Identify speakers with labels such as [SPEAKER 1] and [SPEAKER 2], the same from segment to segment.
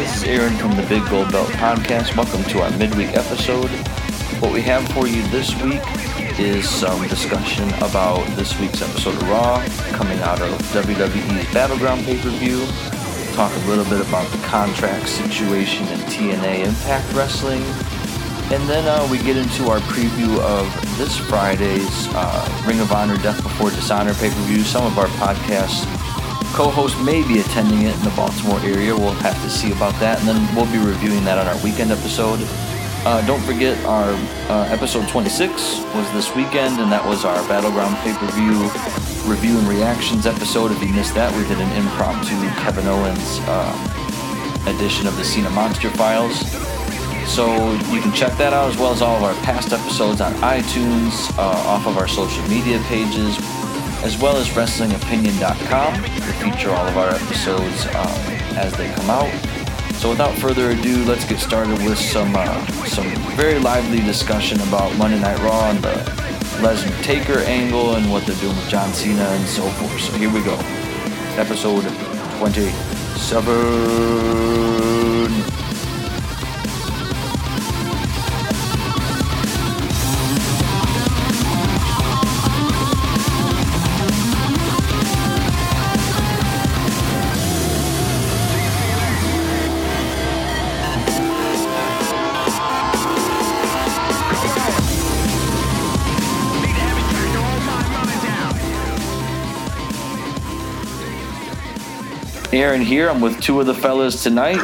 [SPEAKER 1] This is Aaron from the Big Gold Belt Podcast. Welcome to our midweek episode. What we have for you this week is some discussion about this week's episode of Raw coming out of WWE's Battleground pay per view. Talk a little bit about the contract situation in TNA Impact Wrestling. And then uh, we get into our preview of this Friday's uh, Ring of Honor Death Before Dishonor pay per view. Some of our podcast co-host may be attending it in the Baltimore area. We'll have to see about that, and then we'll be reviewing that on our weekend episode. Uh, don't forget our uh, episode 26 was this weekend, and that was our Battleground pay-per-view review and reactions episode. If you missed that, we did an impromptu Kevin Owens uh, edition of the Cena Monster Files. So you can check that out as well as all of our past episodes on iTunes, uh, off of our social media pages, as well as WrestlingOpinion.com. We feature all of our episodes um, as they come out. So without further ado, let's get started with some uh, some very lively discussion about Monday Night Raw and the Lesnar Taker angle and what they're doing with John Cena and so forth. So here we go, episode twenty-seven. Aaron here. I'm with two of the fellas tonight.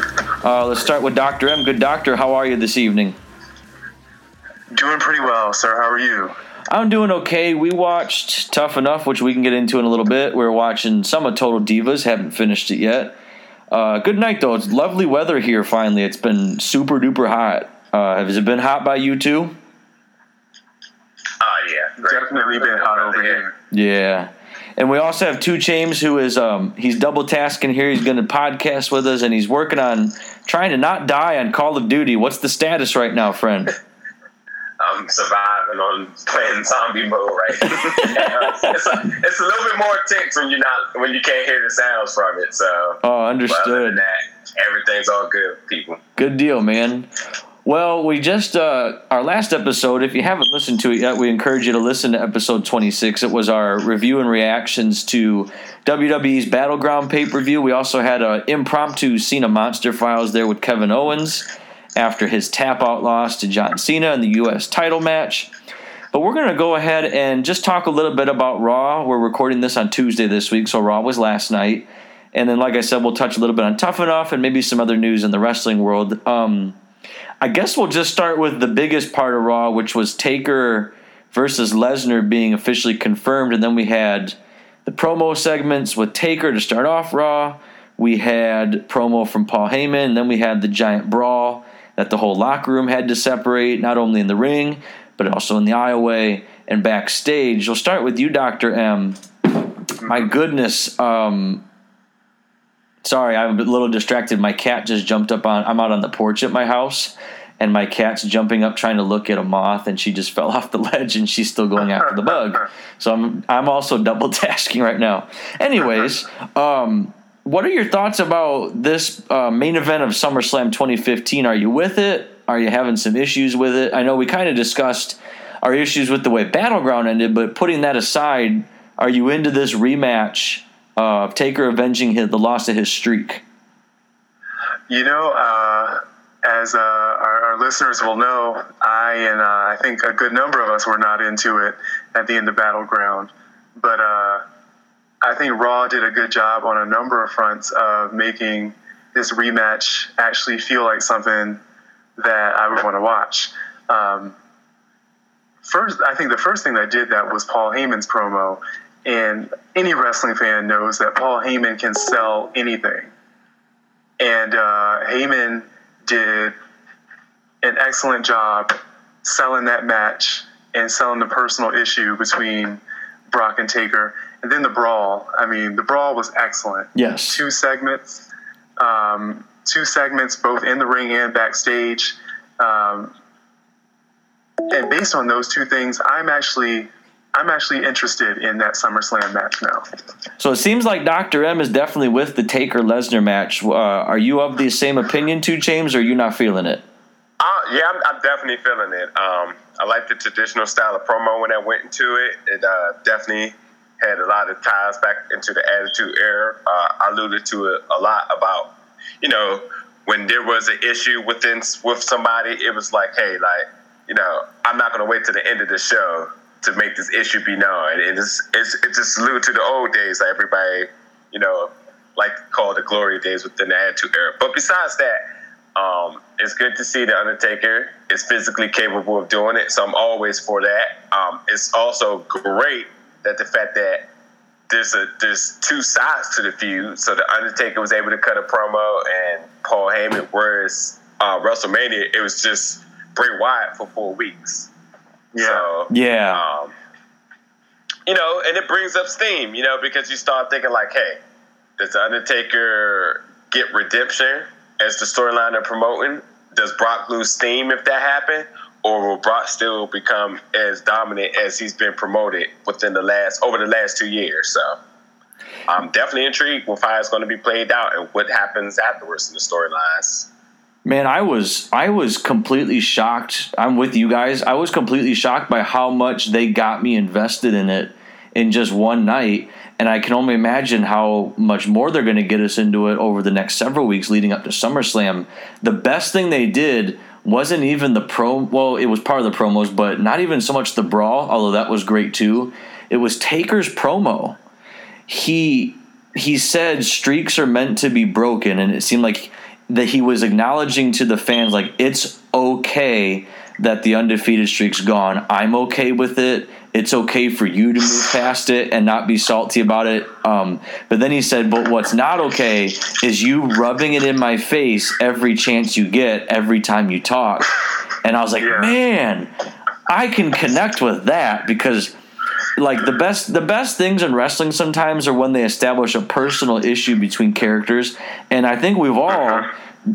[SPEAKER 1] Uh, let's start with Dr. M. Good doctor, how are you this evening?
[SPEAKER 2] Doing pretty well, sir. How are you?
[SPEAKER 1] I'm doing okay. We watched Tough Enough, which we can get into in a little bit. We are watching some of Total Divas. Haven't finished it yet. Uh, good night, though. It's lovely weather here. Finally, it's been super duper hot. Uh, has it been hot by you too?
[SPEAKER 2] Uh, yeah, definitely been hot over here.
[SPEAKER 1] Yeah. And we also have Two James, who is um, he's double tasking here. He's going to podcast with us, and he's working on trying to not die on Call of Duty. What's the status right now, friend?
[SPEAKER 3] I'm surviving on playing zombie mode right it's, a, it's a little bit more intense when you're not when you can't hear the sounds from it. So
[SPEAKER 1] oh, understood.
[SPEAKER 3] That, everything's all good, people.
[SPEAKER 1] Good deal, man. Well, we just uh, our last episode. If you haven't listened to it yet, we encourage you to listen to episode 26. It was our review and reactions to WWE's Battleground pay per view. We also had an impromptu Cena Monster Files there with Kevin Owens after his tap out loss to John Cena in the U.S. title match. But we're going to go ahead and just talk a little bit about Raw. We're recording this on Tuesday this week, so Raw was last night. And then, like I said, we'll touch a little bit on Tough Enough and maybe some other news in the wrestling world. Um, I guess we'll just start with the biggest part of Raw, which was Taker versus Lesnar being officially confirmed, and then we had the promo segments with Taker to start off Raw. We had promo from Paul Heyman, then we had the giant brawl that the whole locker room had to separate, not only in the ring, but also in the aisleway and backstage. We'll start with you, Doctor M. My goodness, um, Sorry, I'm a little distracted. My cat just jumped up on. I'm out on the porch at my house, and my cat's jumping up trying to look at a moth, and she just fell off the ledge, and she's still going after the bug. So I'm I'm also double tasking right now. Anyways, um, what are your thoughts about this uh, main event of SummerSlam 2015? Are you with it? Are you having some issues with it? I know we kind of discussed our issues with the way Battleground ended, but putting that aside, are you into this rematch uh, Taker avenging his, the loss of his streak?
[SPEAKER 2] You know, uh, as uh, our, our, listeners will know, I and uh, I think a good number of us were not into it at the end of Battleground. But uh, I think Raw did a good job on a number of fronts of making this rematch actually feel like something that I would want to watch. Um, first, I think the first thing that did that was Paul Heyman's promo. And any wrestling fan knows that Paul Heyman can sell anything. And uh, Heyman did an excellent job selling that match and selling the personal issue between Brock and Taker. And then the brawl. I mean, the brawl was excellent.
[SPEAKER 1] Yes.
[SPEAKER 2] Two segments, um, two segments, both in the ring and backstage. Um, and based on those two things, I'm actually I'm actually interested in that SummerSlam match now.
[SPEAKER 1] So it seems like Dr. M is definitely with the Taker Lesnar match. Uh, are you of the same opinion too, James, or are you not feeling it?
[SPEAKER 4] Uh, yeah, I'm, I'm, definitely feeling it. Um, I like the traditional style of promo when I went into it. It uh, definitely had a lot of ties back into the Attitude Era. Uh, I alluded to it a lot about, you know, when there was an issue within with somebody, it was like, hey, like, you know, I'm not going to wait to the end of the show to make this issue be known. And it's, it's, it's just alluded to the old days that everybody, you know, like to call the glory days within the Attitude Era. But besides that, um, it's good to see the Undertaker is physically capable of doing it. So I'm always for that. Um, it's also great that the fact that there's a there's two sides to the feud. So the Undertaker was able to cut a promo and Paul Heyman, whereas uh, WrestleMania it was just Bray Wyatt for four weeks.
[SPEAKER 2] Yeah.
[SPEAKER 1] So, yeah.
[SPEAKER 4] Um, you know, and it brings up steam, you know, because you start thinking like, hey, does the Undertaker get redemption as the storyline they're promoting? Does Brock lose steam if that happened? Or will Brock still become as dominant as he's been promoted within the last over the last two years? So I'm definitely intrigued with how it's going to be played out and what happens afterwards in the storylines.
[SPEAKER 1] Man, I was I was completely shocked. I'm with you guys. I was completely shocked by how much they got me invested in it in just one night, and I can only imagine how much more they're going to get us into it over the next several weeks leading up to SummerSlam. The best thing they did wasn't even the pro well, it was part of the promos, but not even so much the brawl, although that was great too. It was Taker's promo. He he said streaks are meant to be broken and it seemed like that he was acknowledging to the fans like it's okay that the undefeated streak's gone. I'm okay with it. It's okay for you to move past it and not be salty about it. Um, but then he said, but what's not okay is you rubbing it in my face every chance you get, every time you talk. And I was like, man, I can connect with that because like the best the best things in wrestling sometimes are when they establish a personal issue between characters. And i think we've all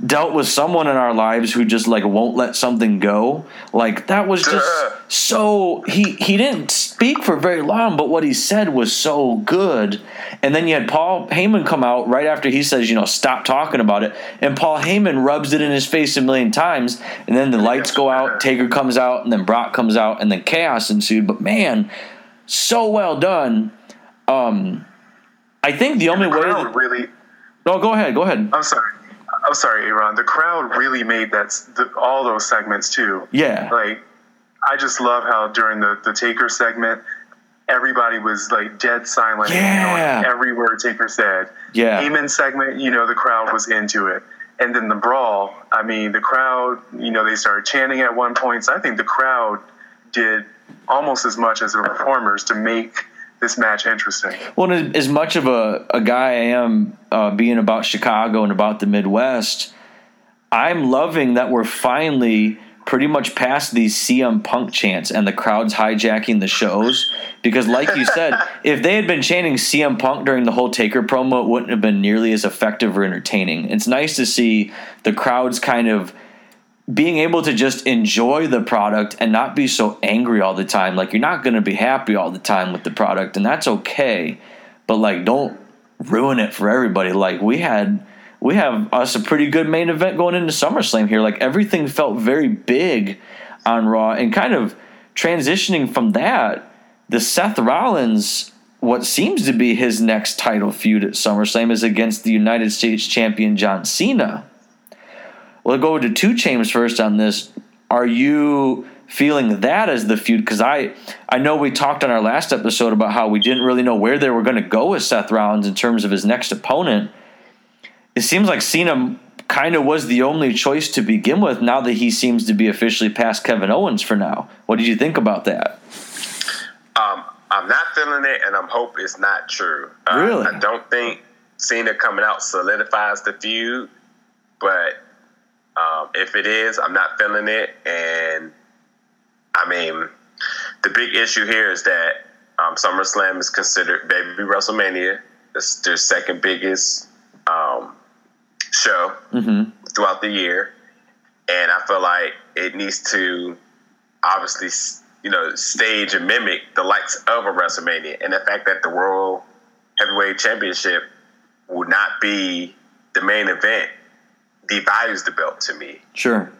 [SPEAKER 1] dealt with someone in our lives who just like won't let something go. Like that was just so he he didn't speak for very long but what he said was so good. And then you had paul heyman come out right after he says you know stop talking about it. And paul heyman rubs it in his face a million times. And then the lights go out taker comes out and then brock comes out and then chaos ensued. But man so well done. Um, I think the only
[SPEAKER 2] the
[SPEAKER 1] way
[SPEAKER 2] that, really.
[SPEAKER 1] No, go ahead. Go ahead.
[SPEAKER 2] I'm sorry. I'm sorry, Aaron. The crowd really made that the, all those segments too.
[SPEAKER 1] Yeah.
[SPEAKER 2] Like, I just love how during the the Taker segment, everybody was like dead silent.
[SPEAKER 1] Yeah.
[SPEAKER 2] You know, every word Taker said.
[SPEAKER 1] Yeah.
[SPEAKER 2] Heyman segment, you know, the crowd was into it. And then the brawl, I mean, the crowd, you know, they started chanting at one point. So I think the crowd did almost as much as the performers to make this match interesting.
[SPEAKER 1] Well, as much of a, a guy I am uh, being about Chicago and about the Midwest, I'm loving that we're finally pretty much past these CM Punk chants and the crowds hijacking the shows. Because, like you said, if they had been chanting CM Punk during the whole Taker promo, it wouldn't have been nearly as effective or entertaining. It's nice to see the crowds kind of being able to just enjoy the product and not be so angry all the time. Like you're not going to be happy all the time with the product, and that's okay. But like, don't ruin it for everybody. Like we had, we have us a pretty good main event going into SummerSlam here. Like everything felt very big on Raw, and kind of transitioning from that, the Seth Rollins. What seems to be his next title feud at SummerSlam is against the United States champion John Cena. We'll go to 2 Chainz first on this. Are you feeling that as the feud? Because I I know we talked on our last episode about how we didn't really know where they were going to go with Seth Rollins in terms of his next opponent. It seems like Cena kind of was the only choice to begin with. Now that he seems to be officially past Kevin Owens for now, what did you think about that?
[SPEAKER 4] Um, I'm not feeling it, and I'm hope it's not true.
[SPEAKER 1] Uh, really,
[SPEAKER 4] I don't think Cena coming out solidifies the feud, but um, if it is, I'm not feeling it. And I mean, the big issue here is that um, SummerSlam is considered baby WrestleMania. It's their second biggest um, show
[SPEAKER 1] mm-hmm.
[SPEAKER 4] throughout the year, and I feel like it needs to obviously you know, stage and mimic the likes of a WrestleMania, and the fact that the World Heavyweight Championship would not be the main event devalues the belt to me.
[SPEAKER 1] Sure.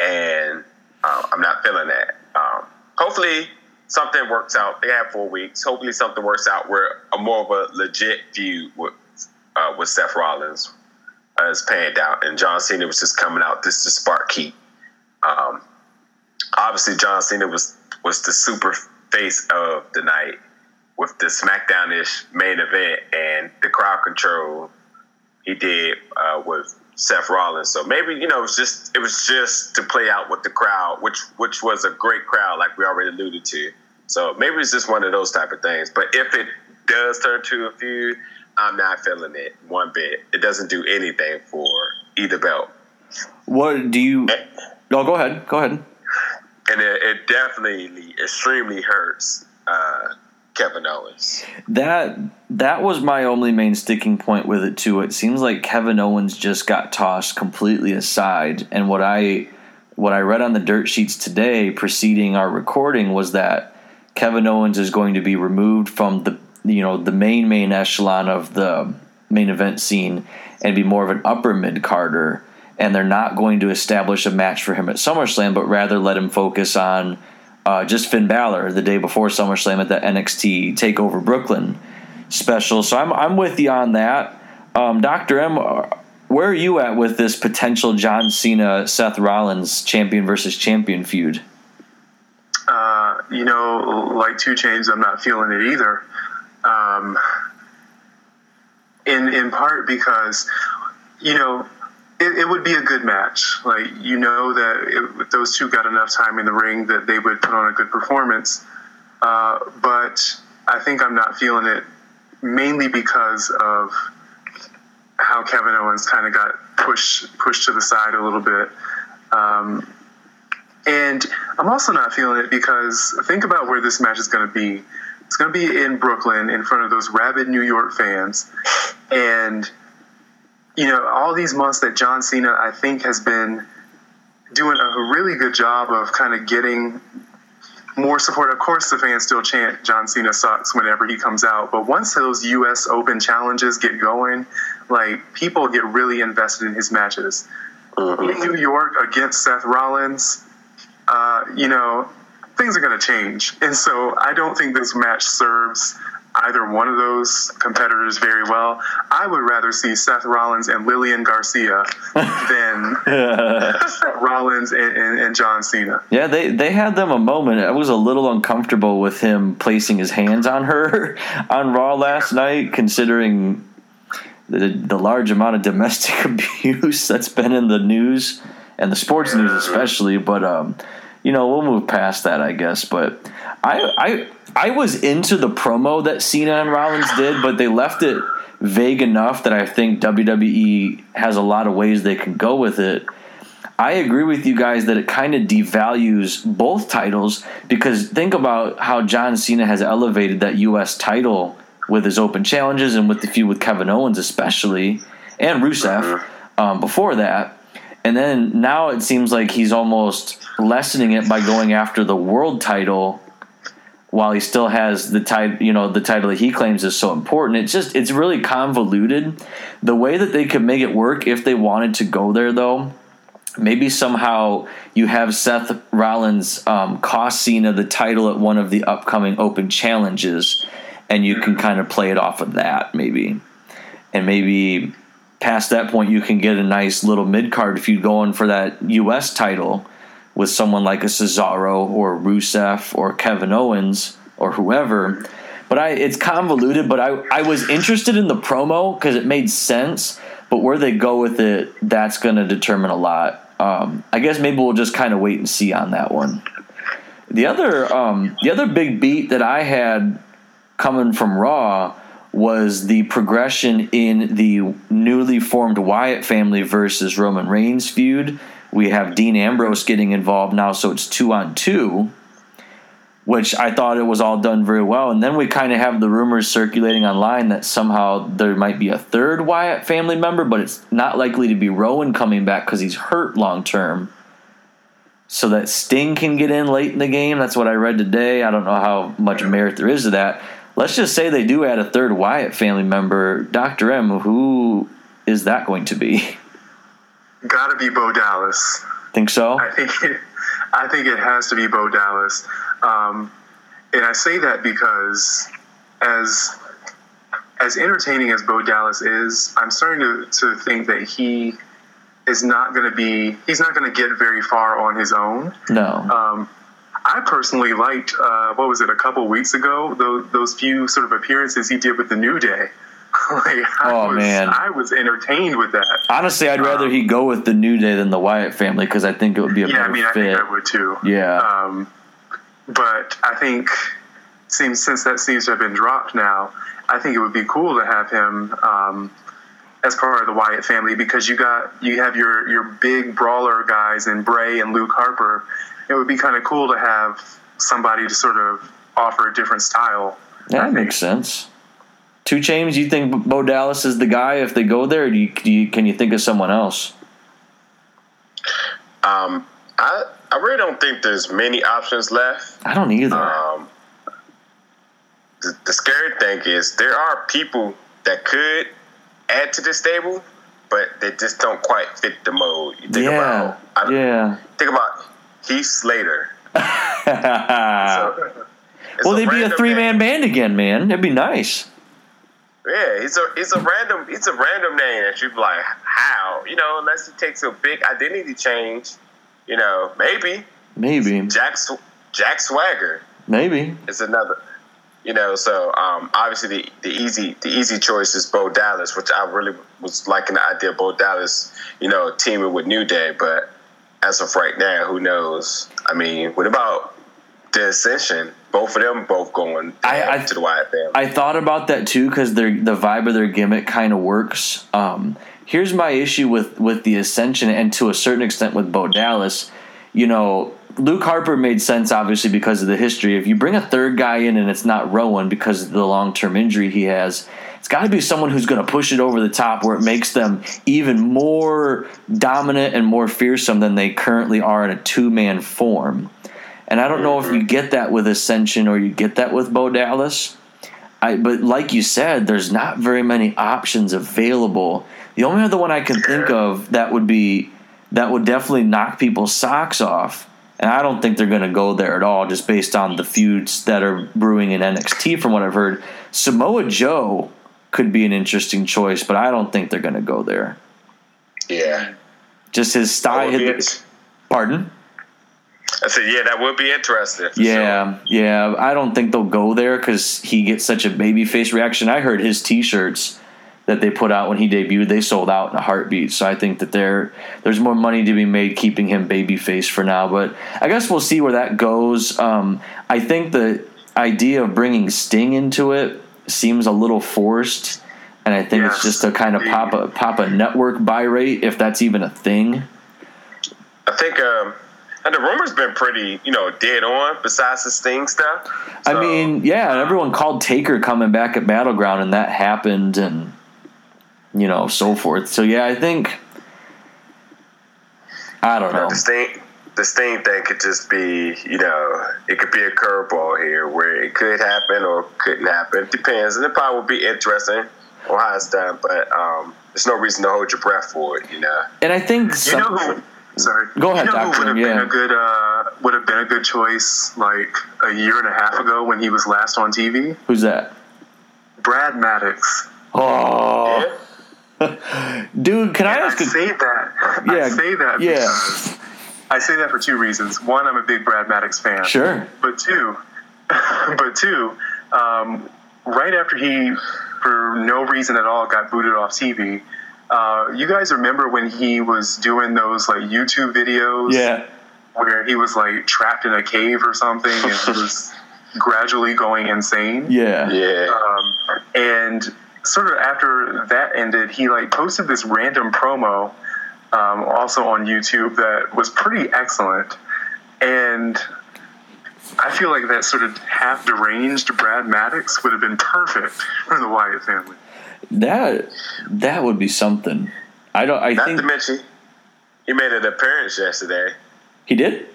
[SPEAKER 4] And uh, I'm not feeling that. Um, hopefully, something works out. They have four weeks. Hopefully, something works out where a more of a legit feud with uh, with Seth Rollins uh, is panned out, and John Cena was just coming out just to spark heat. Um, obviously, John Cena was was the super face of the night with the SmackDown-ish main event and the crowd control he did uh, with Seth Rollins. So maybe you know it was just it was just to play out with the crowd, which which was a great crowd, like we already alluded to. So maybe it's just one of those type of things. But if it does turn to a feud, I'm not feeling it one bit. It doesn't do anything for either belt.
[SPEAKER 1] What do you? Oh, go ahead. Go ahead.
[SPEAKER 4] And it, it definitely extremely hurts uh, Kevin Owens.
[SPEAKER 1] That that was my only main sticking point with it too. It seems like Kevin Owens just got tossed completely aside, and what I what I read on the dirt sheets today preceding our recording was that Kevin Owens is going to be removed from the you know the main main echelon of the main event scene and be more of an upper mid carder and they're not going to establish a match for him at SummerSlam but rather let him focus on uh, just Finn Balor the day before SummerSlam at the NXT Takeover Brooklyn special. So I'm I'm with you on that. Um, Doctor M, uh, where are you at with this potential John Cena Seth Rollins champion versus champion feud?
[SPEAKER 2] Uh, you know, like 2 Chains, I'm not feeling it either. Um, in in part because you know it, it, would be a good match. Like you know that it, those two got enough time in the ring that they would put on a good performance. Uh, but I think I'm not feeling it mainly because of how Kevin Owens kind of got pushed pushed to the side a little bit. Um, and I'm also not feeling it because think about where this match is going to be. It's going to be in Brooklyn in front of those rabid New York fans. And, you know, all these months that John Cena, I think, has been doing a really good job of kind of getting more support. Of course, the fans still chant John Cena sucks whenever he comes out. But once those U.S. Open challenges get going, like people get really invested in his matches. Mm-hmm. In New York against Seth Rollins, uh, you know, things are going to change. And so I don't think this match serves either one of those competitors very well. I would rather see Seth Rollins and Lillian Garcia than Rollins and, and, and, John Cena.
[SPEAKER 1] Yeah, they, they had them a moment. I was a little uncomfortable with him placing his hands on her on Raw last night, considering the, the large amount of domestic abuse that's been in the news and the sports news especially. But um, you know, we'll move past that, I guess. But I, I, I was into the promo that Cena and Rollins did, but they left it vague enough that I think WWE has a lot of ways they can go with it. I agree with you guys that it kind of devalues both titles because think about how John Cena has elevated that U.S. title with his open challenges and with the feud with Kevin Owens, especially, and Rusev um, before that. And then now it seems like he's almost lessening it by going after the world title while he still has the title, you know, the title that he claims is so important. It's just it's really convoluted. The way that they could make it work if they wanted to go there though, maybe somehow you have Seth Rollins um, cost Cena the title at one of the upcoming open challenges and you can kind of play it off of that maybe. And maybe past that point you can get a nice little mid card if you go in for that US title with someone like a Cesaro or Rusev or Kevin Owens or whoever. But I, it's convoluted. But I, I was interested in the promo because it made sense. But where they go with it, that's going to determine a lot. Um, I guess maybe we'll just kind of wait and see on that one. The other, um, the other big beat that I had coming from Raw was the progression in the newly formed Wyatt family versus Roman Reigns feud we have Dean Ambrose getting involved now, so it's two on two, which I thought it was all done very well. And then we kind of have the rumors circulating online that somehow there might be a third Wyatt family member, but it's not likely to be Rowan coming back because he's hurt long term. so that Sting can get in late in the game. That's what I read today. I don't know how much merit there is to that. Let's just say they do add a third Wyatt family member, Doctor M. Who is that going to be?
[SPEAKER 2] Got to be Bo Dallas.
[SPEAKER 1] Think so?
[SPEAKER 2] I think it, I think it has to be Bo Dallas, um, and I say that because as as entertaining as Bo Dallas is, I'm starting to, to think that he is not going to be he's not going to get very far on his own.
[SPEAKER 1] No.
[SPEAKER 2] Um, I personally liked uh, what was it a couple weeks ago those, those few sort of appearances he did with the New Day. Like,
[SPEAKER 1] Oh,
[SPEAKER 2] was,
[SPEAKER 1] man.
[SPEAKER 2] I was entertained with that.
[SPEAKER 1] Honestly, I'd rather he go with the New Day than the Wyatt family because I think it would be a
[SPEAKER 2] Yeah,
[SPEAKER 1] better
[SPEAKER 2] I mean, I
[SPEAKER 1] fit.
[SPEAKER 2] think I would too.
[SPEAKER 1] Yeah.
[SPEAKER 2] Um, but I think seems since that seems to have been dropped now, I think it would be cool to have him um, as part of the Wyatt family because you got you have your your big brawler guys and Bray and Luke Harper. It would be kind of cool to have somebody to sort of offer a different style.
[SPEAKER 1] Yeah, that makes sense. Two Chains, you think Bo Dallas is the guy if they go there? Do you, do you, can you think of someone else?
[SPEAKER 4] Um, I I really don't think there's many options left.
[SPEAKER 1] I don't either.
[SPEAKER 4] Um, the, the scary thing is there are people that could add to this stable, but they just don't quite fit the mold. You think
[SPEAKER 1] yeah,
[SPEAKER 4] about I,
[SPEAKER 1] yeah.
[SPEAKER 4] think about Heath Slater. So,
[SPEAKER 1] well, they'd be a three man band again, man. That'd be nice.
[SPEAKER 4] Yeah, it's a it's a random it's a random name that you'd be like, how? You know, unless he takes a big identity change, you know, maybe
[SPEAKER 1] Maybe,
[SPEAKER 4] Jack Sw- Jack Swagger
[SPEAKER 1] maybe.
[SPEAKER 4] is another. You know, so um, obviously the, the easy the easy choice is Bo Dallas, which I really was liking the idea of Bo Dallas, you know, teaming with New Day. But as of right now, who knows? I mean, what about the Ascension? Both of them both going
[SPEAKER 1] I- I-
[SPEAKER 4] to the Wyatt family.
[SPEAKER 1] I thought about that too because the vibe of their gimmick kind of works. Um, here's my issue with with the Ascension and to a certain extent with Bo Dallas. You know, Luke Harper made sense obviously because of the history. If you bring a third guy in and it's not Rowan because of the long term injury he has, it's got to be someone who's going to push it over the top where it makes them even more dominant and more fearsome than they currently are in a two man form. And I don't know if you get that with Ascension or you get that with Bo Dallas. I, but like you said, there's not very many options available. The only other one I can think of that would be that would definitely knock people's socks off, and I don't think they're going to go there at all, just based on the feuds that are brewing in NXT. From what I've heard, Samoa Joe could be an interesting choice, but I don't think they're going to go there.
[SPEAKER 4] yeah.
[SPEAKER 1] Just his style. Pardon?
[SPEAKER 4] I said, yeah, that would be interesting. for sure.
[SPEAKER 1] Yeah, yeah. I don't think they'll go there because he gets such a babyface reaction. I heard his T-shirts that they put out when he debuted, they sold out in a heartbeat. So I think that there there's more money to be made keeping him babyface for now. But I guess we'll see where that goes. Um, I think the idea of bringing Sting into it seems a little forced, and I think it's just to kind of pop a pop a network buy rate if that's even a thing.
[SPEAKER 4] I think um, and the rumor's been pretty, you know, dead on. Besides the Sting stuff.
[SPEAKER 1] I mean, yeah, and everyone called Taker coming back at Battleground, and that happened, and you know, so forth. So yeah, I think I don't know.
[SPEAKER 4] the Sting, the Sting thing could just be, you know, it could be a curveball here where it could happen or couldn't happen. It depends, and it probably would be interesting on how it's done. But um, there's no reason to hold your breath for it, you know.
[SPEAKER 1] And I think
[SPEAKER 2] You know who? Sorry.
[SPEAKER 1] Go ahead,
[SPEAKER 2] You know
[SPEAKER 1] Doctor,
[SPEAKER 2] who would have
[SPEAKER 1] yeah.
[SPEAKER 2] been a good uh, would have been a good choice like a year and a half ago when he was last on TV.
[SPEAKER 1] who's that?
[SPEAKER 2] Brad Maddox.
[SPEAKER 1] Oh, dude, can I
[SPEAKER 2] And I
[SPEAKER 1] ask? A,
[SPEAKER 2] say that.
[SPEAKER 1] Yeah,
[SPEAKER 2] I say that
[SPEAKER 1] yeah.
[SPEAKER 2] because I say that for two reasons. One, I'm a big Brad Maddox fan.
[SPEAKER 1] sure.
[SPEAKER 2] But two, but two, um, right after he, for no reason at all, got booted off TV. Uh, you guys remember when he was doing those like YouTube videos?
[SPEAKER 1] Yeah,
[SPEAKER 2] where he was like trapped in a cave or something and he was gradually going insane.
[SPEAKER 1] yeah,
[SPEAKER 4] Yeah.
[SPEAKER 2] Um, and sort of after that ended, he like posted this random promo um, also on YouTube that was pretty excellent. And I feel like that sort of half deranged Brad Maddox would have been perfect for the Wyatt family.
[SPEAKER 1] That that would be something. I don't. I
[SPEAKER 4] Not
[SPEAKER 1] think
[SPEAKER 4] to mention, he made an appearance yesterday.
[SPEAKER 1] he did.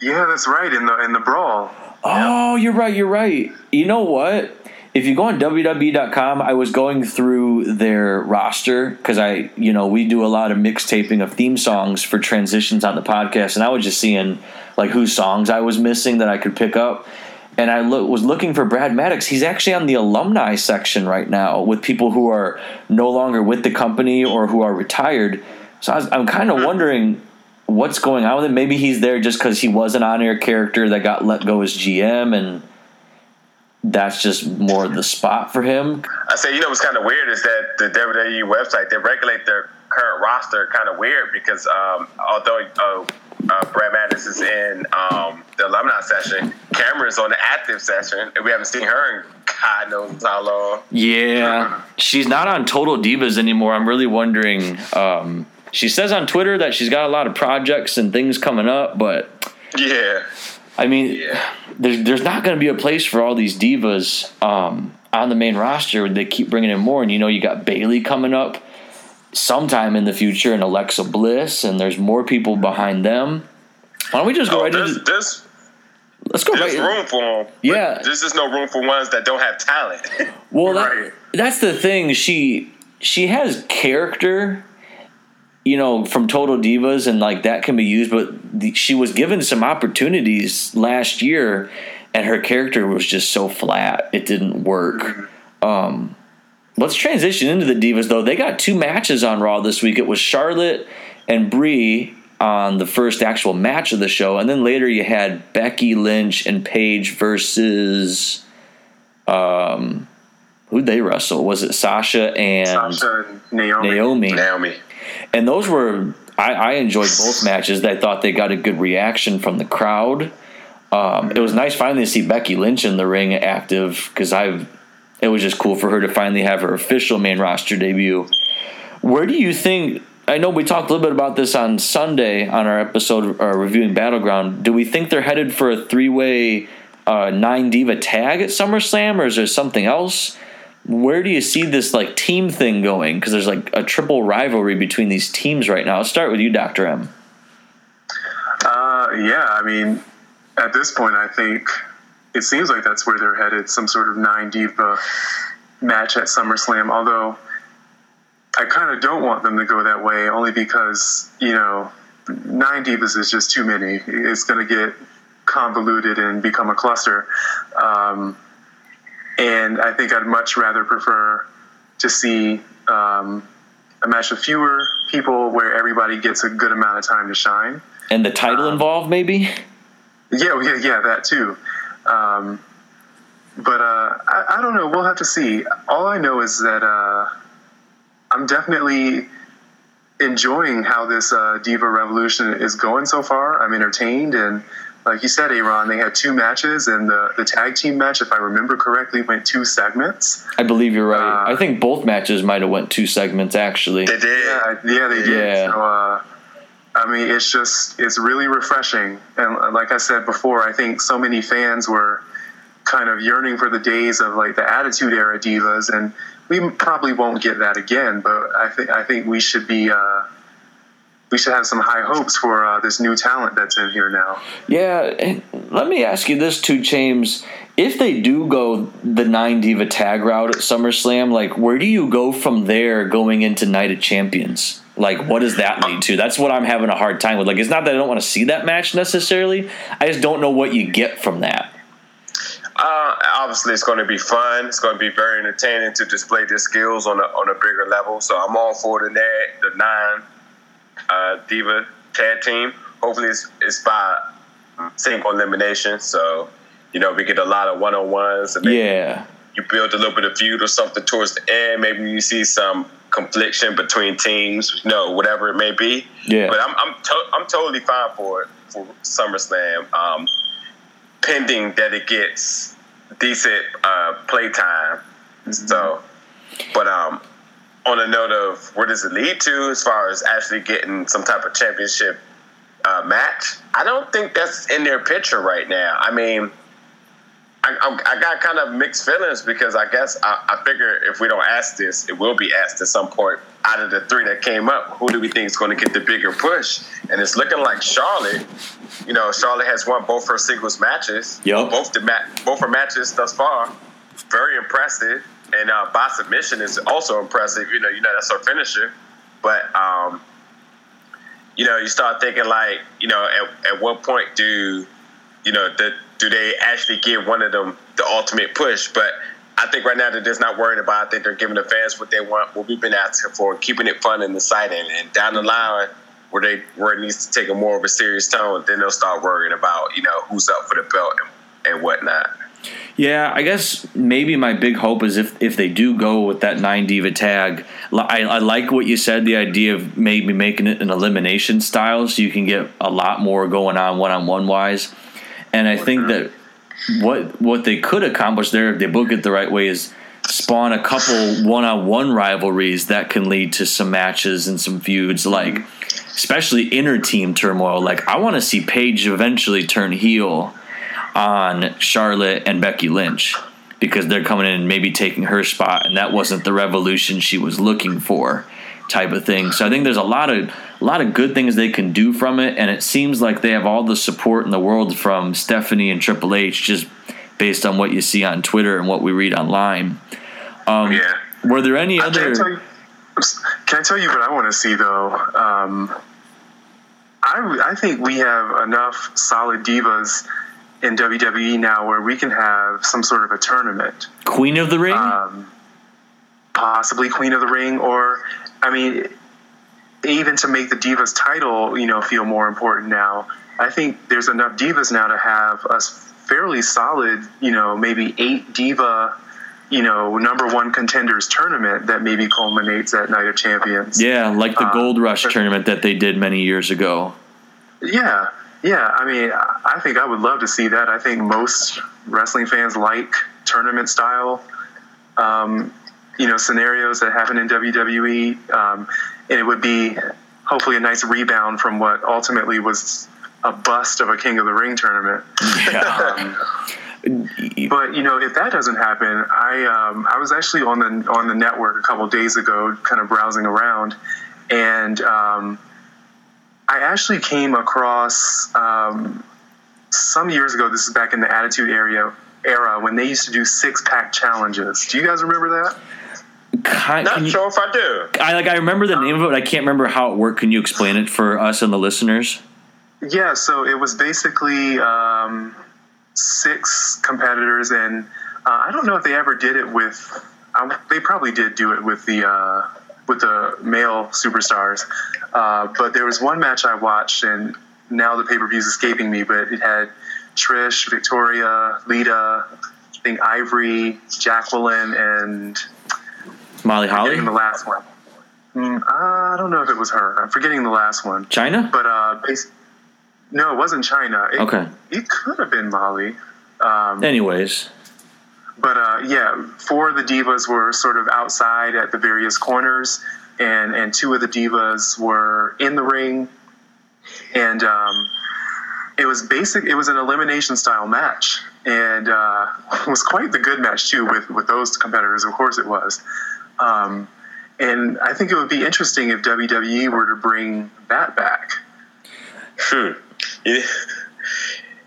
[SPEAKER 2] Yeah, that's right. In the in the brawl.
[SPEAKER 1] Oh, you're right. You're right. You know what? If you go on WWE.com, I was going through their roster because I, you know, we do a lot of mixtaping of theme songs for transitions on the podcast, and I was just seeing like whose songs I was missing that I could pick up. And I lo- was looking for Brad Maddox. He's actually on the alumni section right now with people who are no longer with the company or who are retired. So I was, I'm kind of wondering what's going on with him. Maybe he's there just because he was an on-air character that got let go as GM, and that's just more the spot for him.
[SPEAKER 4] I say, you know, what's kind of weird is that the WWE website they regulate their current roster kind of weird because um, although uh, uh, Brad Maddox is in um, the alumni session, Cameron's on the active session, and we haven't seen her in God knows how long.
[SPEAKER 1] Yeah, she's not on Total Divas anymore. I'm really wondering. Um, she says on Twitter that she's got a lot of projects and things coming up, but
[SPEAKER 4] Yeah,
[SPEAKER 1] I mean,
[SPEAKER 4] Yeah.
[SPEAKER 1] there's there's not going to be a place for all these divas um, on the main roster. They keep bringing in more, and you know, you got Bayley coming up sometime in the future, and Alexa Bliss, and there's more people behind them. Why don't we just go
[SPEAKER 4] oh,
[SPEAKER 1] right
[SPEAKER 4] there's,
[SPEAKER 1] into?
[SPEAKER 4] there's,
[SPEAKER 1] Let's go
[SPEAKER 4] there's
[SPEAKER 1] right.
[SPEAKER 4] room for them.
[SPEAKER 1] Yeah.
[SPEAKER 4] there's just no room for ones that don't have talent.
[SPEAKER 1] Well, that, that's the thing. She she has character, you know, from Total Divas, and like that can be used. But the, she was given some opportunities last year, and her character was just so flat. It didn't work. Um, let's transition into the Divas though. They got two matches on Raw this week. It was Charlotte and Brie on the first actual match of the show, and then later you had Becky Lynch and Paige versus. Um, who'd they wrestle? Was it Sasha and
[SPEAKER 2] Sasha Naomi.
[SPEAKER 1] Naomi?
[SPEAKER 4] Naomi.
[SPEAKER 1] And those were I, I enjoyed both matches. I thought they got a good reaction from the crowd. Um, it was nice finally to see Becky Lynch in the ring active because I've. It was just cool for her to finally have her official main roster debut. Where do you think? I know we talked a little bit about this on Sunday on our episode uh, reviewing Battleground. Do we think they're headed for a three way uh, nine diva tag at SummerSlam, or is there something else? Where do you see this like team thing going? Because there's like a triple rivalry between these teams right now. I'll start with you, Doctor M.
[SPEAKER 2] Uh, yeah, I mean, at this point, I think it seems like that's where they're headed. Some sort of nine diva match at SummerSlam. Although I kind of don't want them to go that way, only because you know nine divas is just too many. It's going to get convoluted and become a cluster. Um, and I think I'd much rather prefer to see um, a match of fewer people where everybody gets a good amount of time to shine.
[SPEAKER 1] And the title involved, maybe?
[SPEAKER 2] Yeah, yeah, yeah, that too. Um, but uh, I, I don't know. We'll have to see. All I know is that uh, I'm definitely enjoying how this uh, Diva Revolution is going so far. I'm entertained, and like you said, Aaron, they had two matches, and the, the tag team match, if I remember correctly, went two segments.
[SPEAKER 1] I believe you're right.
[SPEAKER 2] Uh,
[SPEAKER 1] I think both matches might have went two segments actually.
[SPEAKER 4] They did.
[SPEAKER 2] Yeah, yeah, they did.
[SPEAKER 1] Yeah.
[SPEAKER 2] So, uh, I mean, it's just it's really refreshing, and like I said before, I think so many fans were kind of yearning for the days of like the Attitude Era divas, and we probably won't get that again. But I think I think we should be. Uh, we should have some high hopes for uh, this new talent that's in here now.
[SPEAKER 1] Yeah, let me ask you this too, James. If they do go the nine diva tag route at SummerSlam, like where do you go from there going into Night of Champions? Like, what does that lead to? That's what I'm having a hard time with. Like, it's not that I don't want to see that match necessarily. I just don't know what you get from that.
[SPEAKER 4] Uh, obviously, it's going to be fun. It's going to be very entertaining to display their skills on a on a bigger level. So I'm all for the net, the nine uh, diva tag team. Hopefully, it's, it's by single elimination. So you know we get a lot of one on ones.
[SPEAKER 1] Yeah.
[SPEAKER 4] You build a little bit of feud or something towards the end. Maybe you see some confliction between teams. You know, whatever it may be.
[SPEAKER 1] Yeah.
[SPEAKER 4] But I'm I'm to- I'm totally fine for it for SummerSlam, um, pending that it gets decent uh, playtime. So, but um, on a note of where does it lead to as far as actually getting some type of championship uh, match, I don't think that's in their picture right now. I mean, I, I'm- got kind of mixed feelings because I guess I, I figure if we don't ask this, it will be asked at some point. Out of the three that came up, who do we think is going to get the bigger push? And it's looking like Charlotte. You know, Charlotte has won both her singles matches.
[SPEAKER 1] Yep.
[SPEAKER 4] Both the ma- both her matches thus far, very impressive. And uh, by submission is also impressive. You know, you know that's her finisher. But um, you know, you start thinking like, you know, at, at what point do, you know, the, do they actually give one of them the ultimate push? But I think right now they're just not worried about. it. I think they're giving the fans what they want, what we've been asking for, keeping it fun and exciting. And down the line, where they where it needs to take a more of a serious tone, then they'll start worrying about, you know, who's up for the belt and, and whatnot.
[SPEAKER 1] Yeah, I guess maybe my big hope is if, if they do go with that nine diva tag. I, I like what you said, the idea of maybe making it an elimination style, so you can get a lot more going on one on one wise. And I think that what what they could accomplish there, if they book it the right way, is spawn a couple one on one rivalries that can lead to some matches and some feuds, mm-hmm. like especially inner team turmoil. Like I want to see Paige eventually turn heel on Charlotte and Becky Lynch because they're coming in and maybe taking her spot, and that wasn't the revolution she was looking for, type of thing. So I think there's a lot of a lot of good things they can do from it, and it seems like they have all the support in the world from Stephanie and Triple H, just based on what you see on Twitter and what we read online. Um,
[SPEAKER 4] Yeah.
[SPEAKER 1] Were there any
[SPEAKER 2] I,
[SPEAKER 1] other?
[SPEAKER 2] tell you, can I tell you what I want to see though? Um, I I think we have enough solid divas in WWE now where we can have some sort of a tournament,
[SPEAKER 1] Queen of the Ring?
[SPEAKER 2] um, possibly Queen of the Ring, or I mean, even to make the divas title, you know, feel more important now. I think there's enough divas now to have a fairly solid, you know, maybe eight diva, you know, number one contenders tournament that maybe culminates at Night of Champions.
[SPEAKER 1] yeah, like the
[SPEAKER 2] uh,
[SPEAKER 1] Gold Rush tournament that they did many years ago.
[SPEAKER 2] Yeah, yeah. I mean, I I think I would love to see that. I think most wrestling fans like tournament style, um, you know, scenarios that happen in WWE, um, and it would be hopefully a nice rebound from what ultimately was a bust of a King of the Ring tournament. Um, but you know, if that doesn't happen, I um, I was actually on the on the network a couple days ago, kind of browsing around, and um, I actually came across um, some years ago. This is back in the Attitude area era when they used to do six pack challenges. Do you guys remember that?
[SPEAKER 4] Not
[SPEAKER 1] can you-
[SPEAKER 4] sure if I do.
[SPEAKER 1] I like I remember the name of it, but I can't remember how it worked. Can you explain it for us and the listeners?
[SPEAKER 2] Yeah, so it was basically um, six competitors, and uh, I don't know if they ever did it with. Uh, they probably did do it with the uh, with the male superstars, uh, but there was one match I watched, and now the pay per view is escaping me, but it had Trish, Victoria, Lita, I think Ivory, Jacqueline, and
[SPEAKER 1] Molly Holly,
[SPEAKER 2] the last one. Mm, I don't know if it was her. I'm forgetting the last one.
[SPEAKER 1] Chyna.
[SPEAKER 2] But uh, no, it wasn't Chyna. It,
[SPEAKER 1] Okay.
[SPEAKER 2] it could have been Molly. Um,
[SPEAKER 1] Anyways,
[SPEAKER 2] but uh, yeah, four of the divas were sort of outside at the various corners, and and two of the divas were in the ring, and um, it was basic. It was an elimination style match, and uh, it was quite the good match too with with those competitors. Of course, it was. Um, and I think it would be interesting if WWE were to bring that back.
[SPEAKER 4] Hmm. You,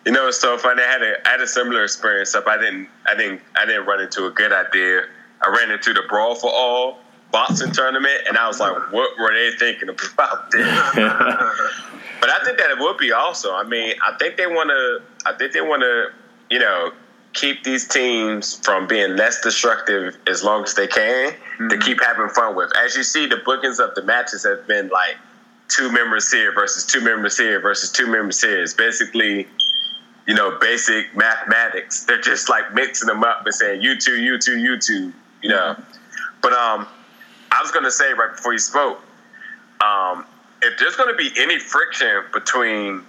[SPEAKER 4] you know, it's so funny. I had a I had a similar experience. Up, I didn't I didn't I didn't run into a good idea. I ran into the Brawl for All boxing tournament, and I was like, what were they thinking about this? But I think that it would be awesome. I mean, I think they want to. I think they want to. You know, keep these teams from being less destructive as long as they can to keep having fun with. As you see, the bookings of the matches have been like two members here versus two members here versus two members here. It's basically, you know, basic mathematics. They're just like mixing them up and saying you two, you two, you two. You know, but um, I was gonna say right before you spoke, um, if there's going to be any friction between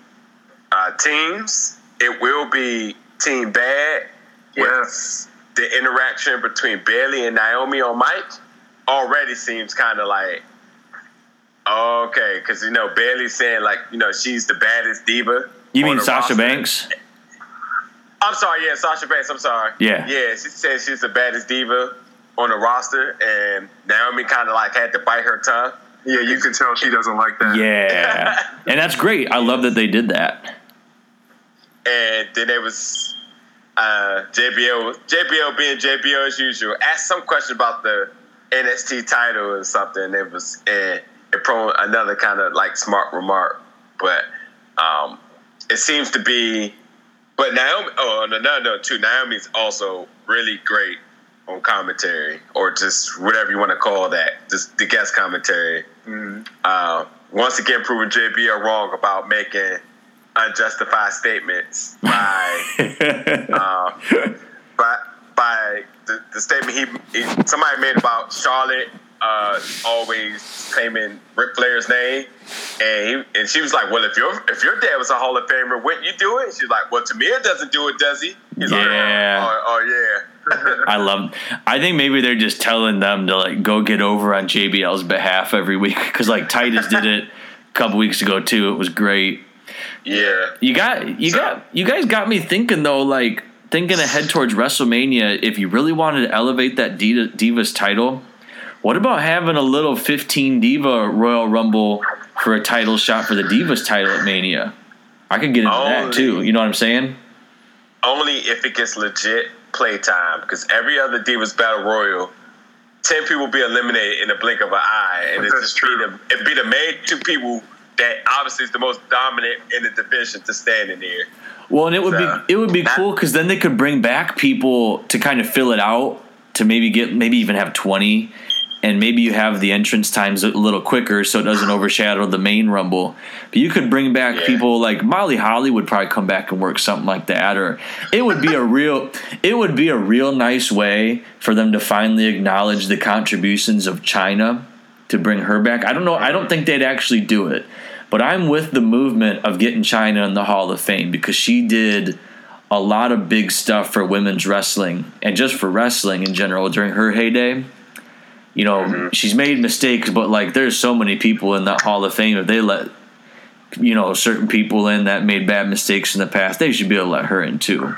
[SPEAKER 4] uh, teams, it will be Team Bad.
[SPEAKER 2] Yes.
[SPEAKER 4] With the interaction between Bayley and Naomi on mic already seems kind of like okay, because you know Bayley's saying like you know she's the baddest diva.
[SPEAKER 1] you mean Sasha
[SPEAKER 4] roster.
[SPEAKER 1] Banks?
[SPEAKER 4] I'm sorry, yeah, Sasha Banks. I'm sorry.
[SPEAKER 1] Yeah.
[SPEAKER 4] yeah. She said she's the baddest diva on the roster, and Naomi kind of like had to bite her tongue.
[SPEAKER 2] Yeah, you can tell she doesn't like that.
[SPEAKER 1] Yeah, and that's great. I love that they did that.
[SPEAKER 4] And then there was uh, JBL. JBL being JBL as usual. Asked some question about the NXT title or something. It was and it pro another kind of like smart remark, but um, it seems to be. But Naomi, oh no, no, no, too. Naomi's also really great on commentary, or just whatever you want to call that, just the guest commentary. Uh, once again, proving JBL wrong about making unjustified statements by uh, by by the, the statement he, he somebody made about Charlotte uh, always claiming Ric Flair's name, and he, and she was like, "Well, if your if your dad was a Hall of Famer, wouldn't you do it?" She's like, "Well, Tamir doesn't do it, does he?" He's
[SPEAKER 1] Yeah.
[SPEAKER 4] like, "Oh, oh, yeah."
[SPEAKER 1] I love. I think maybe they're just telling them to like go get over on JBL's behalf every week because like Titus did it a couple weeks ago too. It was great.
[SPEAKER 4] Yeah.
[SPEAKER 1] You got you got you guys got me thinking though, like thinking ahead towards WrestleMania. If you really wanted to elevate that Diva, Divas title, what about having a little 15 Diva Royal Rumble for a title shot for the Divas title at Mania? I could get into that too. You know what I'm saying?
[SPEAKER 4] only if it gets legit playtime. Because every other Divas Battle Royal, ten people be eliminated in the blink of an eye, and it's
[SPEAKER 2] That's
[SPEAKER 4] just be the it be the main two people that obviously is the most dominant in the division to stand in there.
[SPEAKER 1] Well, and it would
[SPEAKER 4] So,
[SPEAKER 1] be it would be cool because then they could bring back people to kind of fill it out to maybe get maybe even have twenty, and maybe you have the entrance times a little quicker so it doesn't overshadow the main rumble. But you could bring back
[SPEAKER 4] Yeah.
[SPEAKER 1] people like Molly Holly would probably come back and work something like that, or it would be a real it would be a real nice way for them to finally acknowledge the contributions of Chyna to bring her back. I don't know. I don't think they'd actually do it, but I'm with the movement of getting Chyna in the Hall of Fame because she did a lot of big stuff for women's wrestling and just for wrestling in general during her heyday. You know, she's made mistakes, but like there's so many people in that Hall of Fame. If they let you know certain people in that made bad mistakes in the past, they should be able to let her in too.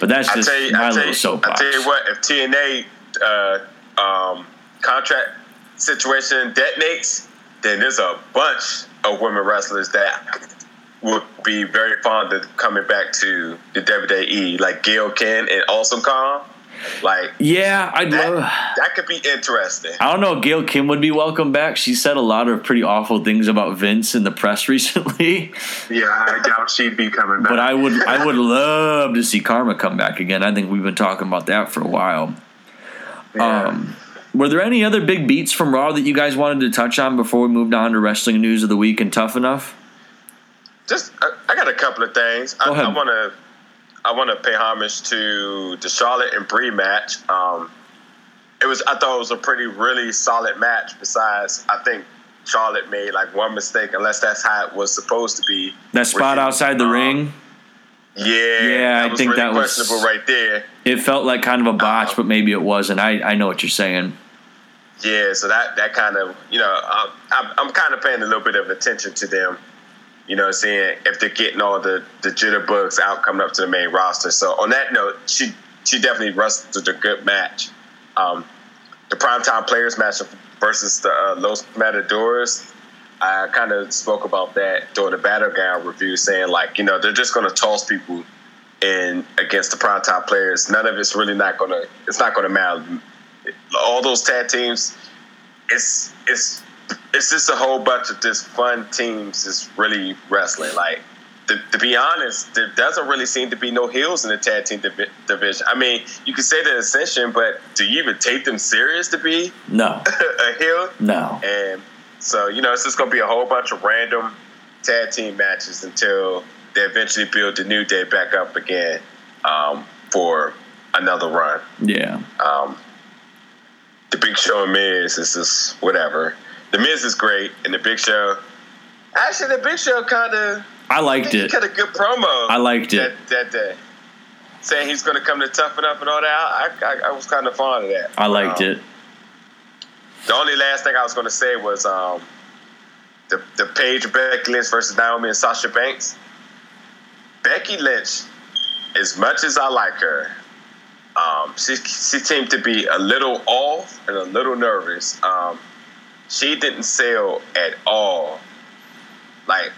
[SPEAKER 1] But that's
[SPEAKER 4] I
[SPEAKER 1] just
[SPEAKER 4] you,
[SPEAKER 1] my little
[SPEAKER 4] you, I tell you what, if TNA uh, um, contract situation detonates, then there's a bunch of women wrestlers that would be very fond of coming back to the WWE, like Gail Kim and Awesome Kong. Like
[SPEAKER 1] Yeah, I'd
[SPEAKER 4] that,
[SPEAKER 1] love.
[SPEAKER 4] that could be interesting.
[SPEAKER 1] I don't know. Gail Kim would be welcome back. She said a lot of pretty awful things about Vince in the press recently.
[SPEAKER 2] Yeah, I doubt she'd be coming back.
[SPEAKER 1] But I would, I would love to see Karma come back again. I think we've been talking about that for a while.
[SPEAKER 2] Yeah.
[SPEAKER 1] Um, were there any other big beats from Raw that you guys wanted to touch on before we moved on to wrestling news of the week and Tough Enough?
[SPEAKER 4] Just, I, I got a couple of things. I,
[SPEAKER 1] Go.
[SPEAKER 4] I want to, I want to pay homage to the Charlotte and Brie match. Um, it was, I thought it was a pretty, really solid match. Besides, I think Charlotte made like one mistake, unless that's how it was supposed to be.
[SPEAKER 1] That spot
[SPEAKER 4] Which-
[SPEAKER 1] outside the
[SPEAKER 4] um,
[SPEAKER 1] ring,
[SPEAKER 4] Yeah,
[SPEAKER 1] Yeah, I think
[SPEAKER 4] really
[SPEAKER 1] that was-
[SPEAKER 4] questionable right there.
[SPEAKER 1] it felt like kind of a botch,
[SPEAKER 4] Uh-huh.
[SPEAKER 1] but maybe it wasn't. I, I know what you're saying.
[SPEAKER 4] Yeah, so that that kind of you know I'm, I'm kind of paying a little bit of attention to them. You know, seeing if they're getting all the the jitterbugs out coming up to the main roster. So on that note, she she definitely wrestled a good match. Um, the primetime players match versus the uh, Los Matadores. I kind of spoke about that during the battleground review, saying like you know they're just going to toss people in against the primetime players. None of it's really not going to it's not going to matter all those tag teams, it's it's it's just a whole bunch of just fun teams just really wrestling. Like to, to be honest, there doesn't really seem to be no heels in the tag team divi- division. I mean, you could say the Ascension, but do you even take them serious to be
[SPEAKER 1] No,
[SPEAKER 4] a heel?
[SPEAKER 1] no.
[SPEAKER 4] And so you know, it's just gonna be a whole bunch of random tag team matches until they eventually build the New Day back up again um, for another run.
[SPEAKER 1] Yeah.
[SPEAKER 4] Um, the Big Show and Miz is just whatever. The Miz is great, and the Big Show. Actually, the Big Show kind of.
[SPEAKER 1] I liked
[SPEAKER 4] He
[SPEAKER 1] it.
[SPEAKER 4] cut a good promo.
[SPEAKER 1] I liked it.
[SPEAKER 4] that, that day, saying he's going to come to Tough Enough and all that. I, I, I was kind of fond of that.
[SPEAKER 1] I liked
[SPEAKER 4] Um,
[SPEAKER 1] it.
[SPEAKER 4] The only last thing I was going to say was um, the the Paige Becky Lynch versus Naomi and Sasha Banks. Becky Lynch as much as I like her, um, she she seemed to be a little off and a little nervous. Um, she didn't sell at all. Like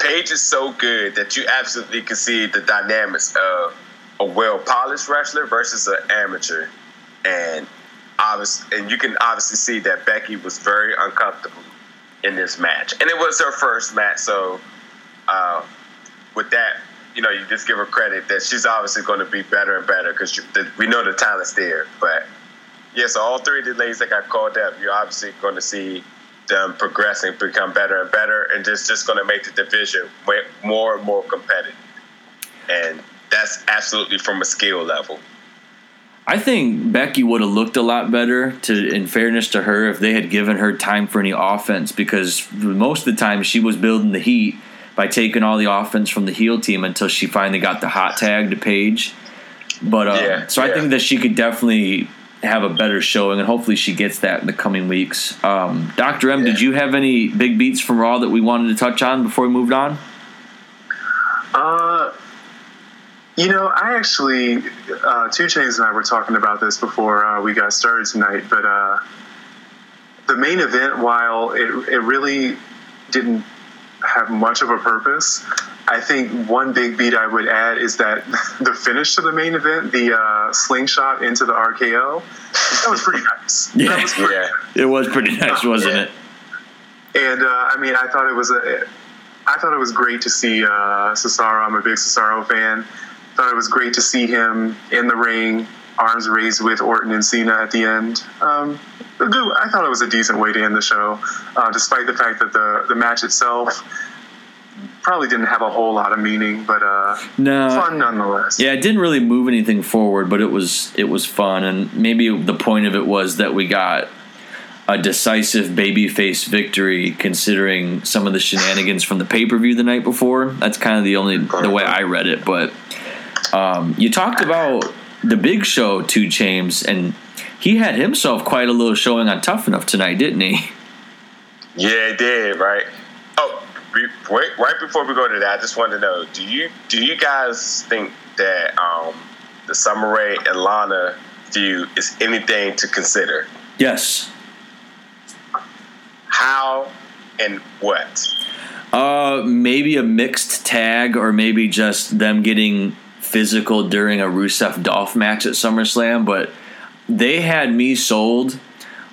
[SPEAKER 4] Paige is so good that you absolutely can see the dynamics of a well polished wrestler versus an amateur, and obviously, and you can obviously see that Becky was very uncomfortable in this match, and it was her first match. So, uh, with that, you know, you just give her credit that she's obviously going to be better and better because we know the talent's there. But yeah, so all three of the ladies that got called up, you're obviously going to see them progressing, become better and better, and just just going to make the division more and more competitive. And that's absolutely from a skill level.
[SPEAKER 1] I think Becky would have looked a lot better. To in fairness to her, if they had given her time for any offense, because most of the time she was building the heat by taking all the offense from the heel team until she finally got the hot tag to Paige. But uh, yeah, so yeah. I think that she could definitely have a better showing, and hopefully she gets that in the coming weeks. Um, Doctor M, yeah. did you have any big beats from Raw that we wanted to touch on before we moved on?
[SPEAKER 2] Uh, you know, I actually, uh, Two Chains and I were talking about this before uh, we got started tonight, but uh, the main event, while it, it really didn't have much of a purpose, I think one big beat I would add is that the finish to the main event, the uh, slingshot into the RKO, that was pretty nice.
[SPEAKER 1] Yeah, was pretty
[SPEAKER 2] yeah.
[SPEAKER 1] Nice. it was pretty nice, wasn't it?
[SPEAKER 2] And uh, I mean, I thought it was a, I thought it was great to see uh, Cesaro. I'm a big Cesaro fan. Thought it was great to see him in the ring, arms raised with Orton and Cena at the end. Um, I thought it was a decent way to end the show, uh, despite the fact that the the match itself probably didn't have a whole lot of meaning, but uh, no, fun nonetheless.
[SPEAKER 1] Yeah, it didn't really move anything forward, but it was it was fun, and maybe the point of it was that we got a decisive babyface victory, considering some of the shenanigans from the pay per view the night before. That's kind of the only the way I read it. But um, you talked about the Big Show, two James, and he had himself quite a little showing on Tough Enough tonight, didn't he?
[SPEAKER 4] Yeah, he did. Right. Oh, wait, right before we go to that, I just want to know: do you do you guys think that um, the Summer Rae and Lana feud is anything to consider?
[SPEAKER 1] Yes.
[SPEAKER 4] How and what?
[SPEAKER 1] Uh, maybe a mixed tag, or maybe just them getting physical during a Rusev Dolph match at SummerSlam. But they had me sold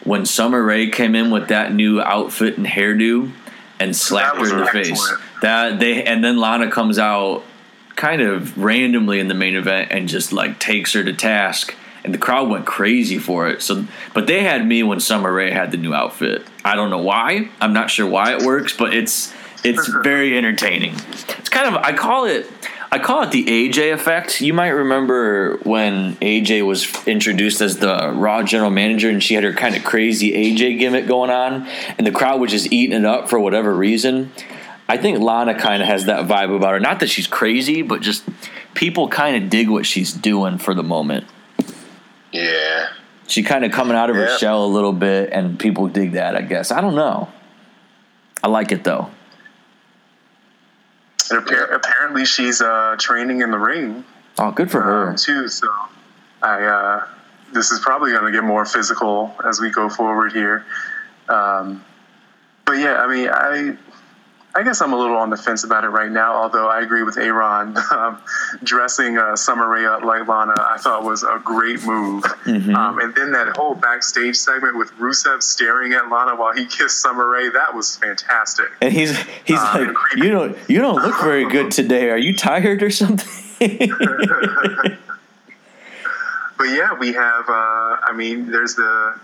[SPEAKER 1] when Summer Rae came in with that new outfit and hairdo and slapped her in the face. That they and then Lana comes out kind of randomly in the main event and just like takes her to task and the crowd went crazy for it. So, but they had me when Summer Rae had the new outfit. I don't know why. I'm not sure why it works, but it's it's very entertaining. It's kind of I call it I call it the AJ effect. You might remember when AJ was introduced as the Raw general manager and she had her kind of crazy AJ gimmick going on, and the crowd was just eating it up for whatever reason. I think Lana kind of has that vibe about her. Not that she's crazy, but just people kind of dig what she's doing for the moment.
[SPEAKER 4] Yeah.
[SPEAKER 1] She kind of coming out of her shell a little bit, and people dig that, I guess. I don't know. I like it though.
[SPEAKER 2] And apparently, she's uh, training in the ring.
[SPEAKER 1] Oh, good for her
[SPEAKER 2] um, too. So, I uh, this is probably going to get more physical as we go forward here. Um, but yeah, I mean, I I guess I'm a little on the fence about it right now. Although I agree with Aaron, um, dressing uh, Summer Rae up like Lana, I thought was a great move. Mm-hmm. Um, and then that whole backstage segment with Rusev staring at Lana while he kissed Summer Rae, that was fantastic.
[SPEAKER 1] And he's he's uh, like, you don't you don't look very good today. Are you tired or something? but
[SPEAKER 2] yeah, we have. Uh, I mean, there's the.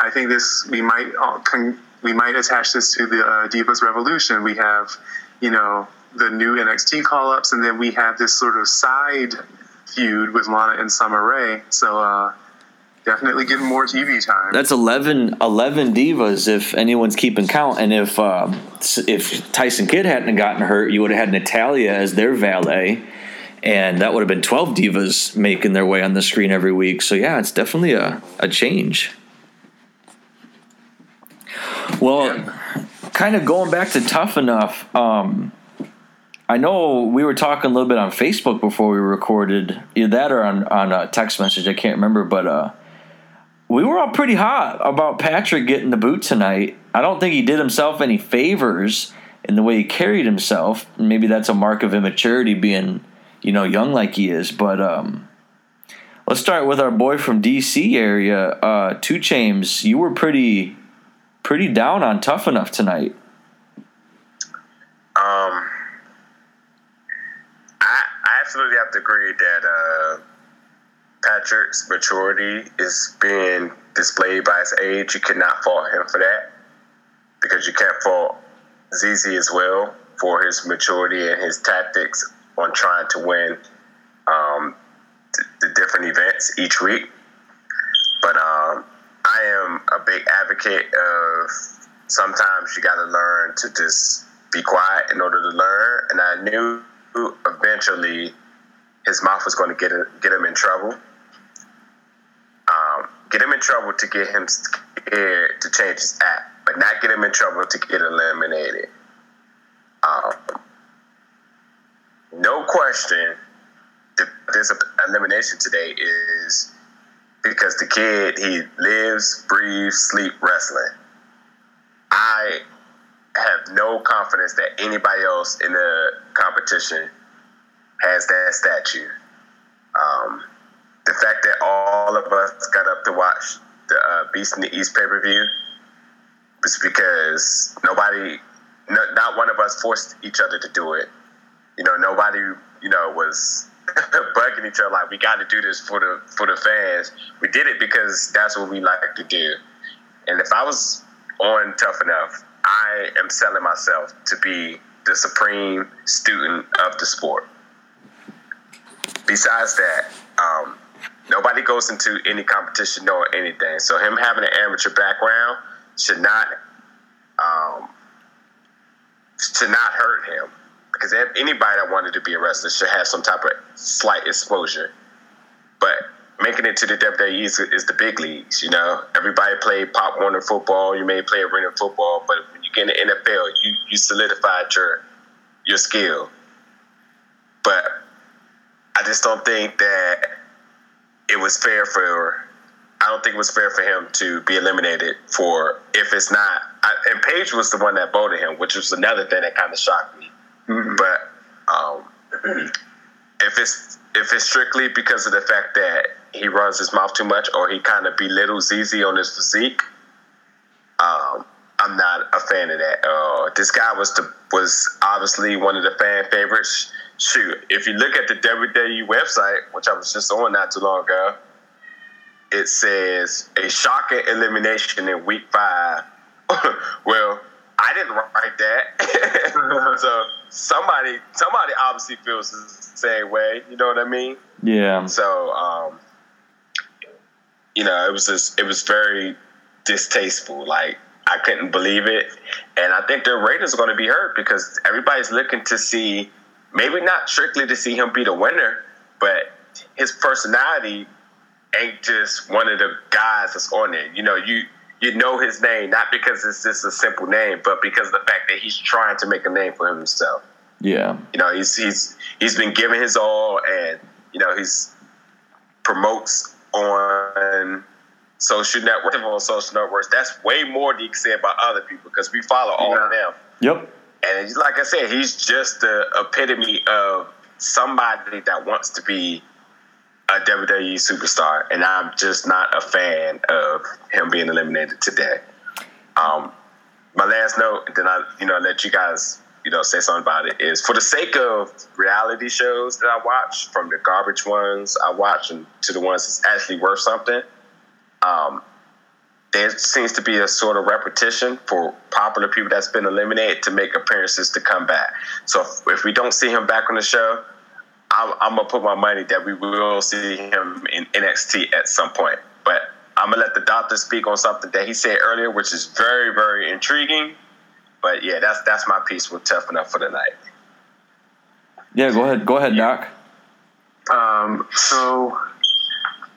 [SPEAKER 2] I think this we might con- we might attach this to the uh, Divas Revolution. We have, you know, the new NXT call ups, and then we have this sort of side feud with Lana and Summer Rae. So, uh, definitely getting more TV time.
[SPEAKER 1] That's 11, 11 divas if anyone's keeping count. And if uh, if Tyson Kidd hadn't gotten hurt, you would have had Natalya as their valet. And that would have been 12 divas making their way on the screen every week. So, yeah, it's definitely a, a change. Well, yeah. kind of going back to tough enough. Um, I, know we were talking a little bit on Facebook before we recorded, either that or on on a text message. I can't remember, but uh, we were all pretty hot about Patrick getting the boot tonight. I don't think he did himself any favors in the way he carried himself. Maybe that's a mark of immaturity, being you know young like he is. But um, let's start with our boy from DC area, uh, Two Chains. You were pretty pretty down on Tough Enough tonight.
[SPEAKER 4] Um, I, I absolutely have to agree that uh, Patrick's maturity is being displayed by his age. You cannot fault him for that because you can't fault ZZ as well for his maturity and his tactics on trying to win um, the, the different events each week. But um, I am a big advocate of sometimes you got to learn to just be quiet in order to learn. And I knew eventually his mouth was going to get get him in trouble. Um, get him in trouble to get him scared to change his act, but not get him in trouble to get eliminated. Um, no question, this elimination today is because the kid he lives, breathes, sleep wrestling. I have no confidence that anybody else in the competition has that statue. Um, the fact that all of us got up to watch the uh, Beast in the East pay per view was because nobody, no, not one of us forced each other to do it. You know, nobody, you know, was bugging each other like we got to do this for the for the fans. We did it because that's what we like to do. And if I was on Tough Enough, I am selling myself to be the supreme student of the sport. Besides that, um, nobody goes into any competition knowing anything. So him having an amateur background should not um, should not hurt him because anybody that wanted to be a wrestler should have some type of slight exposure. But making it to the WWE is, is, the big leagues. You know, everybody played Pop Warner football. You may play arena football, but when you get in the NFL, you you solidified your your skill. But I just don't think that it was fair for. I don't think it was fair for him to be eliminated for if it's not. I, and Paige was the one that voted him, which was another thing that kind of shocked me. Mm-hmm. But um, if it's if it's strictly because of the fact that he runs his mouth too much or he kind of belittles ZZ on his physique, um, I'm not a fan of that. Uh, this guy was the, was obviously one of the fan favorites. Shoot, if you look at the WWE website, which I was just on not too long ago, it says a shocking elimination in week five. well, I didn't write that. so somebody somebody obviously feels the same way. You know what I mean?
[SPEAKER 1] Yeah.
[SPEAKER 4] So um, you know, it was just it was very distasteful. Like I couldn't believe it, and I think their ratings are going to be hurt because everybody's looking to see maybe not strictly to see him be the winner, but his personality ain't just one of the guys that's on it. You know, you you know his name not because it's just a simple name, but because of the fact that he's trying to make a name for himself.
[SPEAKER 1] Yeah,
[SPEAKER 4] you know, he's he's he's been giving his all, and you know he's promotes on social networks on social networks. That's way more than you can say about other people because we follow all yeah. of them.
[SPEAKER 1] Yep.
[SPEAKER 4] And like I said, he's just the epitome of somebody that wants to be a WWE superstar, and I'm just not a fan of him being eliminated today. Um, my last note, then I, you know, let you guys, you know, say something about it. Is for the sake of reality shows that I watch, from the garbage ones I watch, and to the ones that's actually worth something. Um, there seems to be a sort of repetition for popular people that's been eliminated to make appearances to come back. So if, if we don't see him back on the show, I'm, I'm, gonna put my money that we will see him in NXT at some point. But I'm gonna let the doctor speak on something that he said earlier, which is very, very intriguing. But yeah, that's that's my piece with tough enough for the night.
[SPEAKER 1] Yeah, go ahead. Go ahead, Doc.
[SPEAKER 2] Um, so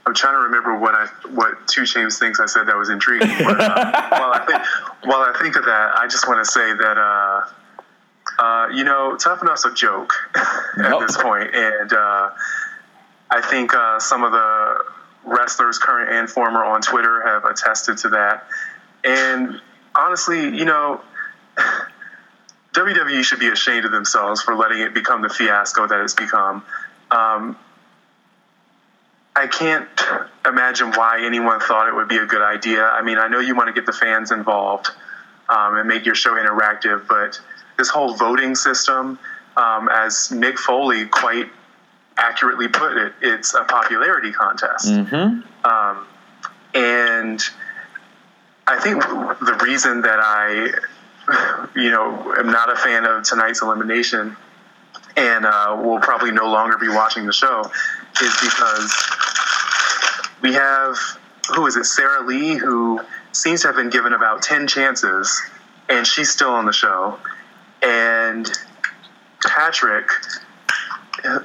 [SPEAKER 2] I'm trying to remember what I what Two Chains thinks I said that was intriguing. But, uh, while I think while I think of that, I just want to say that uh, uh, you know, Tough Enough's a joke at
[SPEAKER 1] Nope.
[SPEAKER 2] this point, and uh, I think uh, some of the wrestlers, current and former, on Twitter have attested to that. And honestly, you know, WWE should be ashamed of themselves for letting it become the fiasco that it's become. Um, I can't imagine why anyone thought it would be a good idea. I mean, I know you want to get the fans involved um, and make your show interactive, but this whole voting system, um, as Mick Foley quite accurately put it, it's a popularity contest.
[SPEAKER 1] Mm-hmm.
[SPEAKER 2] Um, and I think the reason that I, you know, am not a fan of tonight's elimination and uh, will probably no longer be watching the show is because we have, who is it, Sarah Lee, who seems to have been given about 10 chances and she's still on the show. And Patrick,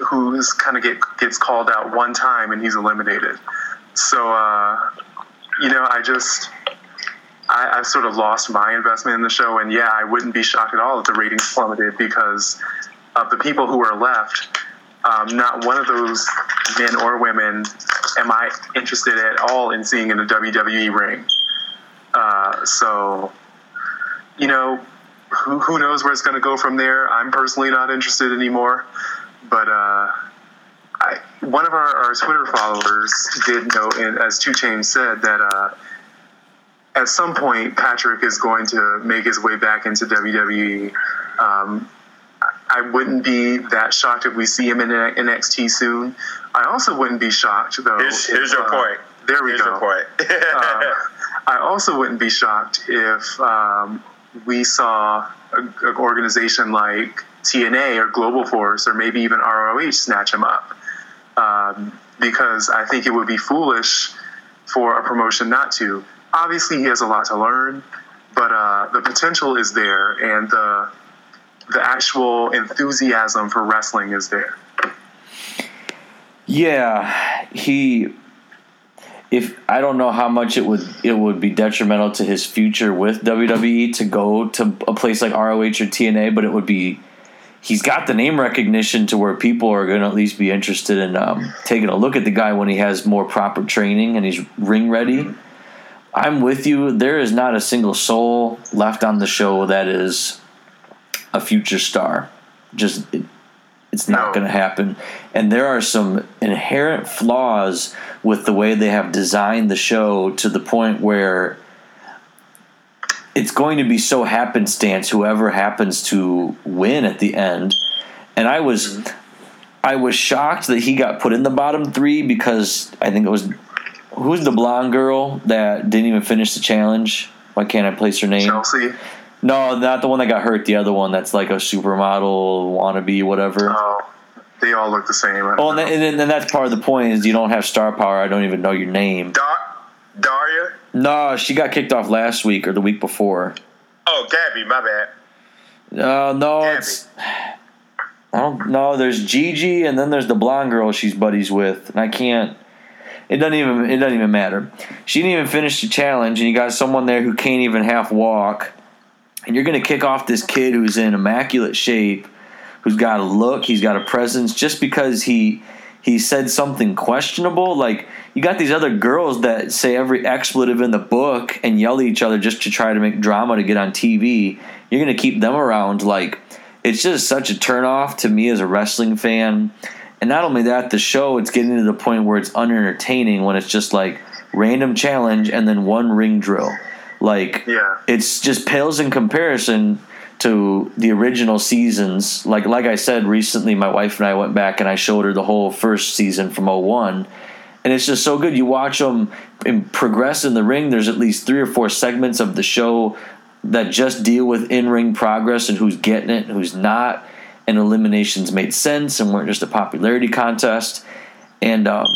[SPEAKER 2] who's kind of get gets called out one time and he's eliminated. So uh, you know, I just I, I've sort of lost my investment in the show, and yeah, I wouldn't be shocked at all if the ratings plummeted because of the people who are left. Um, not one of those men or women am I interested at all in seeing in a WWE ring. Uh, so, you know, who, who knows where it's going to go from there? I'm personally not interested anymore. But uh, I, one of our, our Twitter followers did know, and as Two Chains said, that uh, at some point Patrick is going to make his way back into WWE. Um, I wouldn't be that shocked if we see him in NXT soon. I also wouldn't be shocked though.
[SPEAKER 4] Here's, here's
[SPEAKER 2] if,
[SPEAKER 4] your
[SPEAKER 2] uh,
[SPEAKER 4] point.
[SPEAKER 2] There we
[SPEAKER 4] Here's
[SPEAKER 2] go.
[SPEAKER 4] your point.
[SPEAKER 2] Uh, I also wouldn't be shocked if um, we saw an organization like TNA or Global Force or maybe even ROH snatch him up. Um, because I think it would be foolish for a promotion not to. Obviously, he has a lot to learn, but uh, the potential is there, and the the actual enthusiasm for wrestling is there.
[SPEAKER 1] Yeah, he. If I don't know how much it would it would be detrimental to his future with WWE to go to a place like ROH or TNA, but it would be. He's got the name recognition to where people are going to at least be interested in um, taking a look at the guy when he has more proper training and he's ring ready. I'm with you. There is not a single soul left on the show that is a future star. Just it's not
[SPEAKER 2] No.
[SPEAKER 1] going to happen. And there are some inherent flaws with the way they have designed the show to the point where it's going to be so happenstance whoever happens to win at the end. And I was mm-hmm. I was shocked that he got put in the bottom 3 because I think it was who's the blonde girl that didn't even finish the challenge? Why can't I place her name?
[SPEAKER 2] Chelsea,
[SPEAKER 1] No, not the one that got hurt. The other one that's like a supermodel wannabe, whatever.
[SPEAKER 2] oh, they all look the same.
[SPEAKER 1] Oh, and,
[SPEAKER 2] know.
[SPEAKER 1] then, and then and that's part of the point is you don't have star power. I don't even know your name.
[SPEAKER 4] Dar- Daria?
[SPEAKER 1] No, she got kicked off last week or the week before.
[SPEAKER 4] Oh, Gabby, my bad.
[SPEAKER 1] Uh, no,
[SPEAKER 4] Gabby.
[SPEAKER 1] it's. I don't know. There's Gigi, and then there's the blonde girl she's buddies with, and I can't. It doesn't even. It doesn't even matter. She didn't even finish the challenge, and you got someone there who can't even half walk, and you're gonna kick off this kid who's in immaculate shape, who's got a look, he's got a presence, just because he he said something questionable. Like you got these other girls that say every expletive in the book and yell at each other just to try to make drama to get on TV. You're gonna keep them around. Like it's just such a turnoff to me as a wrestling fan. And not only that, the show it's getting to the point where it's unentertaining when it's just like random challenge and then one ring drill. Like
[SPEAKER 2] Yeah.
[SPEAKER 1] it's just pales in comparison to the original seasons. Like like I said recently, my wife and I went back and I showed her the whole first season from 01. And it's just so good. You watch them progress in the ring. There's at least three or four segments of the show that just deal with in ring progress and who's getting it and who's not. And eliminations made sense and weren't just a popularity contest. And um,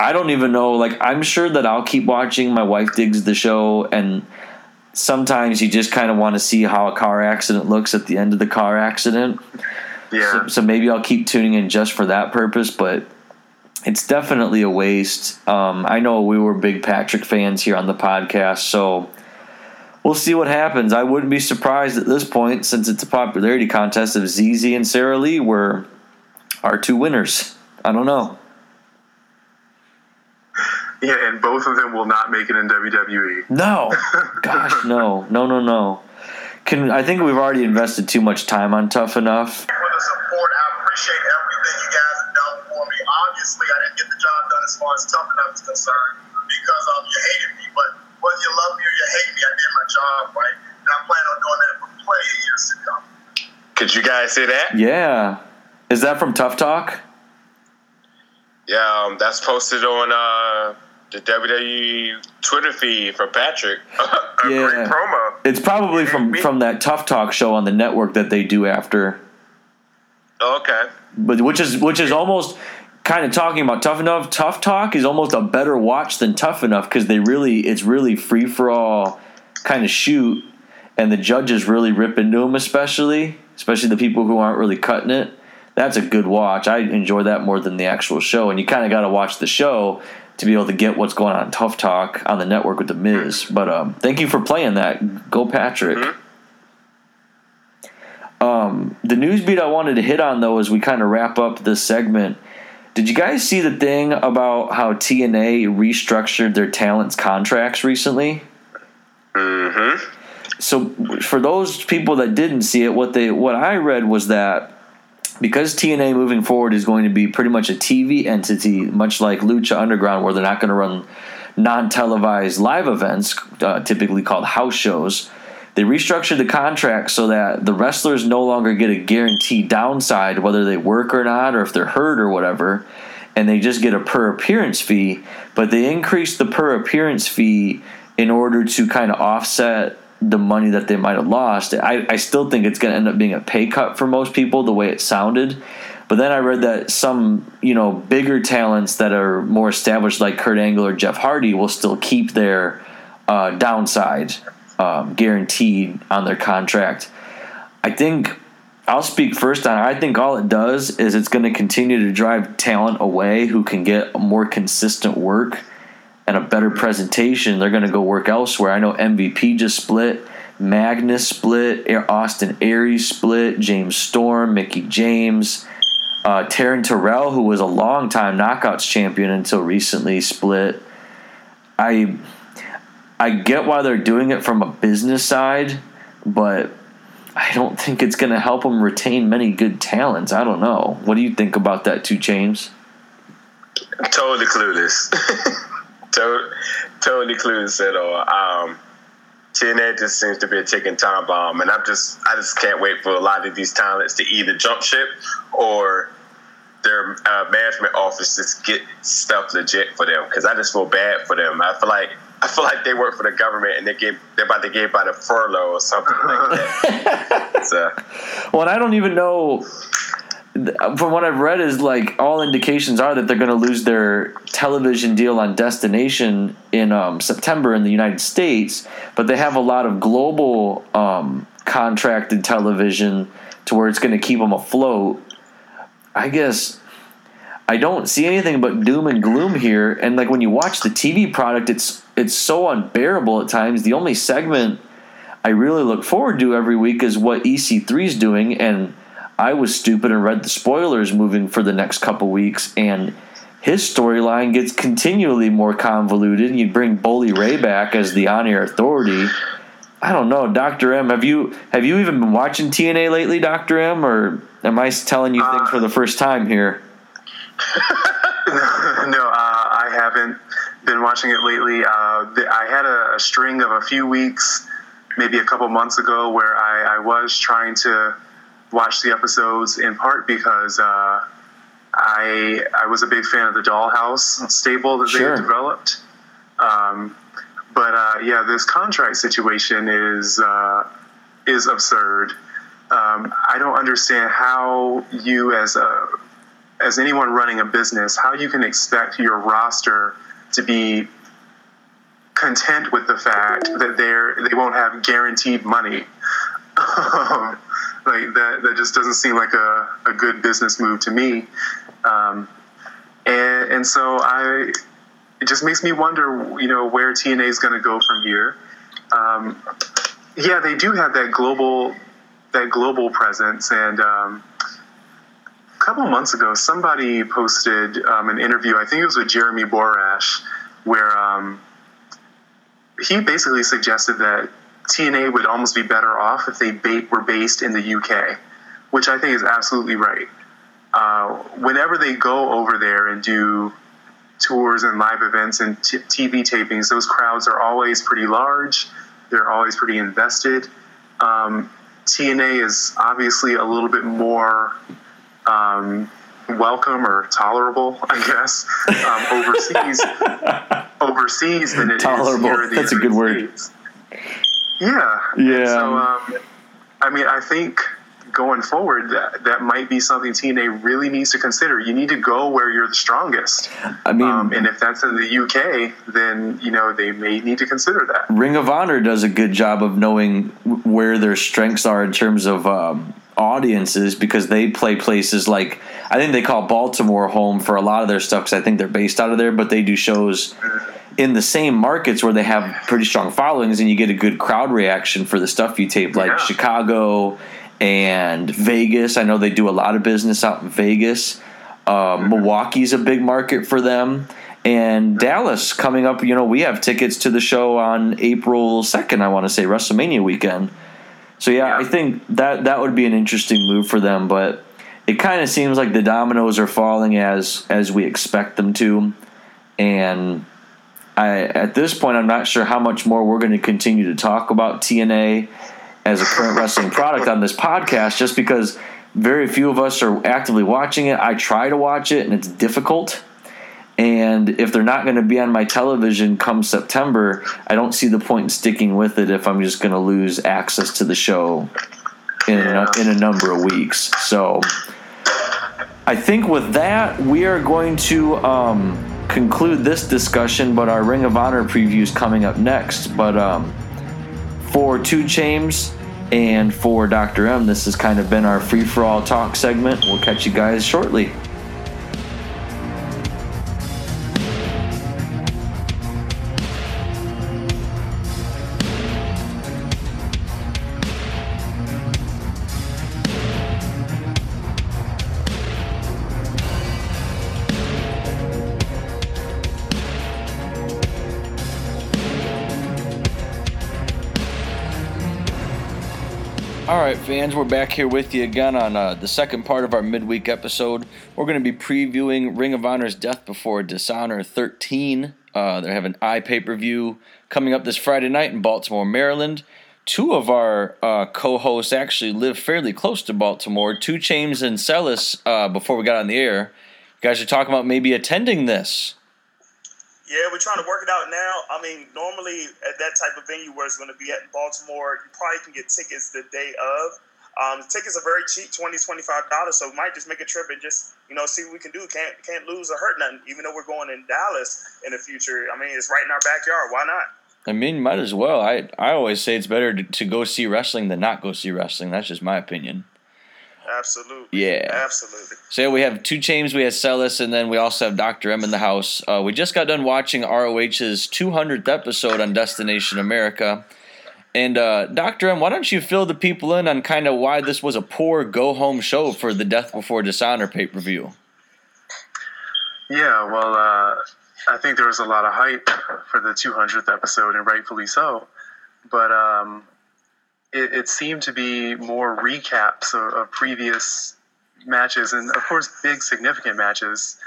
[SPEAKER 1] I don't even know. Like, I'm sure that I'll keep watching. My wife digs the show, and sometimes you just kind of want to see how a car accident looks at the end of the car accident.
[SPEAKER 2] Yeah.
[SPEAKER 1] So, so maybe I'll keep tuning in just for that purpose, but it's definitely a waste. Um, I know we were big Patrick fans here on the podcast, so we'll see what happens. I wouldn't be surprised at this point, since it's a popularity contest, if ZZ and Sarah Lee were our two winners. I don't know.
[SPEAKER 2] Yeah, and both of them will not make it in WWE.
[SPEAKER 1] No, gosh, no, no, no, no. Can I think we've already invested too much time on Tough Enough?
[SPEAKER 5] for the support. I appreciate everything you guys have done for me. Obviously, I didn't get the job done as far as tough enough is concerned because um, you hated me. But whether you love me or you hate me, I did my job right, and I plan on doing that for plenty of years to come.
[SPEAKER 4] Could you guys see that?
[SPEAKER 1] Yeah, is that from Tough Talk?
[SPEAKER 4] Yeah, um, that's posted on uh, the WWE Twitter feed from Patrick.
[SPEAKER 2] A
[SPEAKER 1] Yeah.
[SPEAKER 2] great promo.
[SPEAKER 1] It's probably from from that Tough Talk show on the network that they do after.
[SPEAKER 4] Oh, okay.
[SPEAKER 1] but which is which is almost kind of talking about tough enough tough talk is almost a better watch than tough enough because they really it's really free for all kind of shoot and the judges really rip into them especially especially the people who aren't really cutting it that's a good watch i enjoy that more than the actual show and you kind of got to watch the show to be able to get what's going on tough talk on the network with the miz but um, thank you for playing that go patrick um, the news beat I wanted to hit on though as we kind of wrap up this segment. Did you guys see the thing about how TNA restructured their talents contracts recently?
[SPEAKER 4] Mm-hmm.
[SPEAKER 1] So for those people that didn't see it, what they what I read was that because TNA moving forward is going to be pretty much a TV entity, much like Lucha Underground, where they're not going to run non-televised live events, uh, typically called house shows. They restructured the contract so that the wrestlers no longer get a guaranteed downside, whether they work or not, or if they're hurt or whatever, and they just get a per appearance fee. But they increased the per appearance fee in order to kind of offset the money that they might have lost. I, I still think it's going to end up being a pay cut for most people, the way it sounded. But then I read that some, you know, bigger talents that are more established, like Kurt Angle or Jeff Hardy, will still keep their uh, downside um, guaranteed on their contract. I think I'll speak first on. I think all it does is it's going to continue to drive talent away who can get more consistent work and a better presentation. They're going to go work elsewhere. I know MVP just split. Magnus split, Austin Aries split, James Storm, Mickie James, uh, Taryn Terrell, who was a long-time knockouts champion until recently, split. I I get why they're doing it from a business side, but I don't think it's going to help them retain many good talents. I don't know. What do you think about that, Two James?
[SPEAKER 4] Totally clueless. totally, totally clueless at all. Um, TNA just seems to be a ticking time bomb, and I'm just, I just can't wait for a lot of these talents to either jump ship or their uh, management offices get stuff legit for them. Because I just feel bad for them. I feel like. I feel like they work for the government and they get they're about to get by the furlough or something like that. so,
[SPEAKER 1] Well, I don't even know. From what I've read, is like all indications are that they're going to lose their television deal on Destination in um, September in the United States, but they have a lot of global um, contracted television to where it's going to keep them afloat. I guess I don't see anything but doom and gloom here, and like when you watch the TV product, it's it's so unbearable at times. The only segment I really look forward to every week is what EC3 is doing, and I was stupid and read the spoilers moving for the next couple weeks, and his storyline gets continually more convoluted. You bring Bully Ray back as the on-air authority. I don't know, Doctor M. Have you have you even been watching TNA lately, Doctor M, or am I telling you things for the first time here?
[SPEAKER 2] no, uh, I haven't been watching it lately. Uh, I had a, a string of a few weeks, maybe a couple months ago, where I, I was trying to watch the episodes in part because uh, I I was a big fan of the Dollhouse stable that
[SPEAKER 1] Sure.
[SPEAKER 2] they developed. Um, but uh, yeah, this contract situation is uh, is absurd. Um, I don't understand how you, as a as anyone running a business, how you can expect your roster to be content with the fact that they're they won't have guaranteed money. Like that, that just doesn't seem like a, a good business move to me. Um, and, and so I, it just makes me wonder, you know, where TNA is going to go from here. Um, yeah, they do have that global that global presence. And um, a couple months ago, somebody posted um, an interview. I think it was with Jeremy Borash, where um, he basically suggested that TNA would almost be better off if they ba- were based in the UK, which I think is absolutely right. Uh, whenever they go over there and do tours and live events and t- TV tapings, those crowds are always pretty large. They're always pretty invested. Um, TNA is obviously a little bit more um, welcome or tolerable, I guess, um, overseas. overseas than it
[SPEAKER 1] Tolerable.
[SPEAKER 2] is here in the
[SPEAKER 1] That's a
[SPEAKER 2] United
[SPEAKER 1] good word.
[SPEAKER 2] Yeah.
[SPEAKER 1] Yeah.
[SPEAKER 2] And so, um, I mean, I think going forward, that, that might be something TNA really needs to consider. You need to go where you're the strongest.
[SPEAKER 1] I mean,
[SPEAKER 2] Um, and if that's in the UK, then you know they may need to consider that.
[SPEAKER 1] Ring of Honor does a good job of knowing where their strengths are in terms of um, audiences because they play places like I think they call Baltimore home for a lot of their stuff because I think they're based out of there, but they do shows in the same markets where they have pretty strong followings and you get a good crowd reaction for the stuff you tape, like
[SPEAKER 2] Yeah.
[SPEAKER 1] Chicago and Vegas. I know they do a lot of business out in Vegas. Uh, Milwaukee's a big market for them. And Dallas coming up, you know, we have tickets to the show on April 2nd, I want to say, WrestleMania weekend. So, yeah, I think that that would be an interesting move for them, but it kind of seems like the dominoes are falling as as we expect them to. And I at this point I'm not sure how much more we're going to continue to talk about TNA as a current wrestling product on this podcast just because very few of us are actively watching it. I try to watch it and it's difficult. And if they're not going to be on my television come September, I don't see the point in sticking with it if I'm just going to lose access to the show in a, in a number of weeks. So I think with that, we are going to um, conclude this discussion, but our Ring of Honor preview is coming up next. But um, for Two Chains and for Dr. M, this has kind of been our free for all talk segment. We'll catch you guys shortly. Fans, we're back here with you again on uh, the second part of our midweek episode. We're going to be previewing Ring of Honor's Death Before Dishonor 13. Uh, they have an eye pay per view coming up this Friday night in Baltimore, Maryland. Two of our uh, co hosts actually live fairly close to Baltimore. Two Chains and Celis, uh, before we got on the air, you guys are talking about maybe attending this.
[SPEAKER 5] Yeah, we're trying to work it out now. I mean, normally at that type of venue where it's going to be at in Baltimore, you probably can get tickets the day of. Um, tickets are very cheap, $20, $25, so we might just make a trip and just, you know, see what we can do. Can't can't lose or hurt nothing, even though we're going in Dallas in the future. I mean, it's right in our backyard. Why not?
[SPEAKER 1] I mean, might as well. I, I always say it's better to, to go see wrestling than not go see wrestling. That's just my opinion.
[SPEAKER 5] Absolutely.
[SPEAKER 1] Yeah.
[SPEAKER 5] Absolutely.
[SPEAKER 1] So yeah, we have two James, we have Celis, and then we also have Dr. M in the house. Uh, we just got done watching ROH's 200th episode on Destination America. And uh, Dr. M, why don't you fill the people in on kind of why this was a poor go home show for the Death Before Dishonor pay per view?
[SPEAKER 2] Yeah, well, uh, I think there was a lot of hype for the 200th episode, and rightfully so. But um, it, it seemed to be more recaps of, of previous matches, and of course, big significant matches,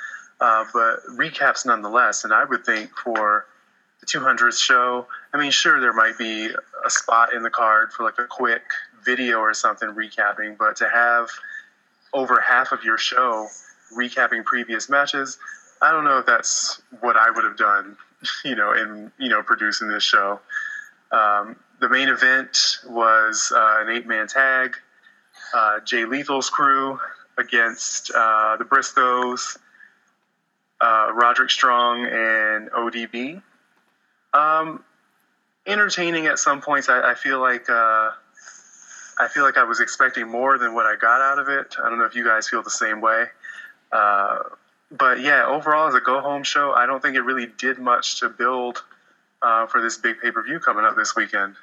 [SPEAKER 2] uh, but recaps nonetheless. And I would think for the 200th show, I mean, sure, there might be a spot in the card for like a quick video or something recapping, but to have over half of your show recapping previous matches, I don't know if that's what I would have done, you know, in you know producing this show. Um, the main event was uh, an eight-man tag, uh, Jay Lethal's crew against uh, the Briscoes, uh, Roderick Strong, and ODB. Um, entertaining at some points. I, I feel like uh, I feel like I was expecting more than what I got out of it. I don't know if you guys feel the same way. Uh, but yeah, overall, as a go home show, I don't think it really did much to build uh, for this big pay per view coming up this weekend.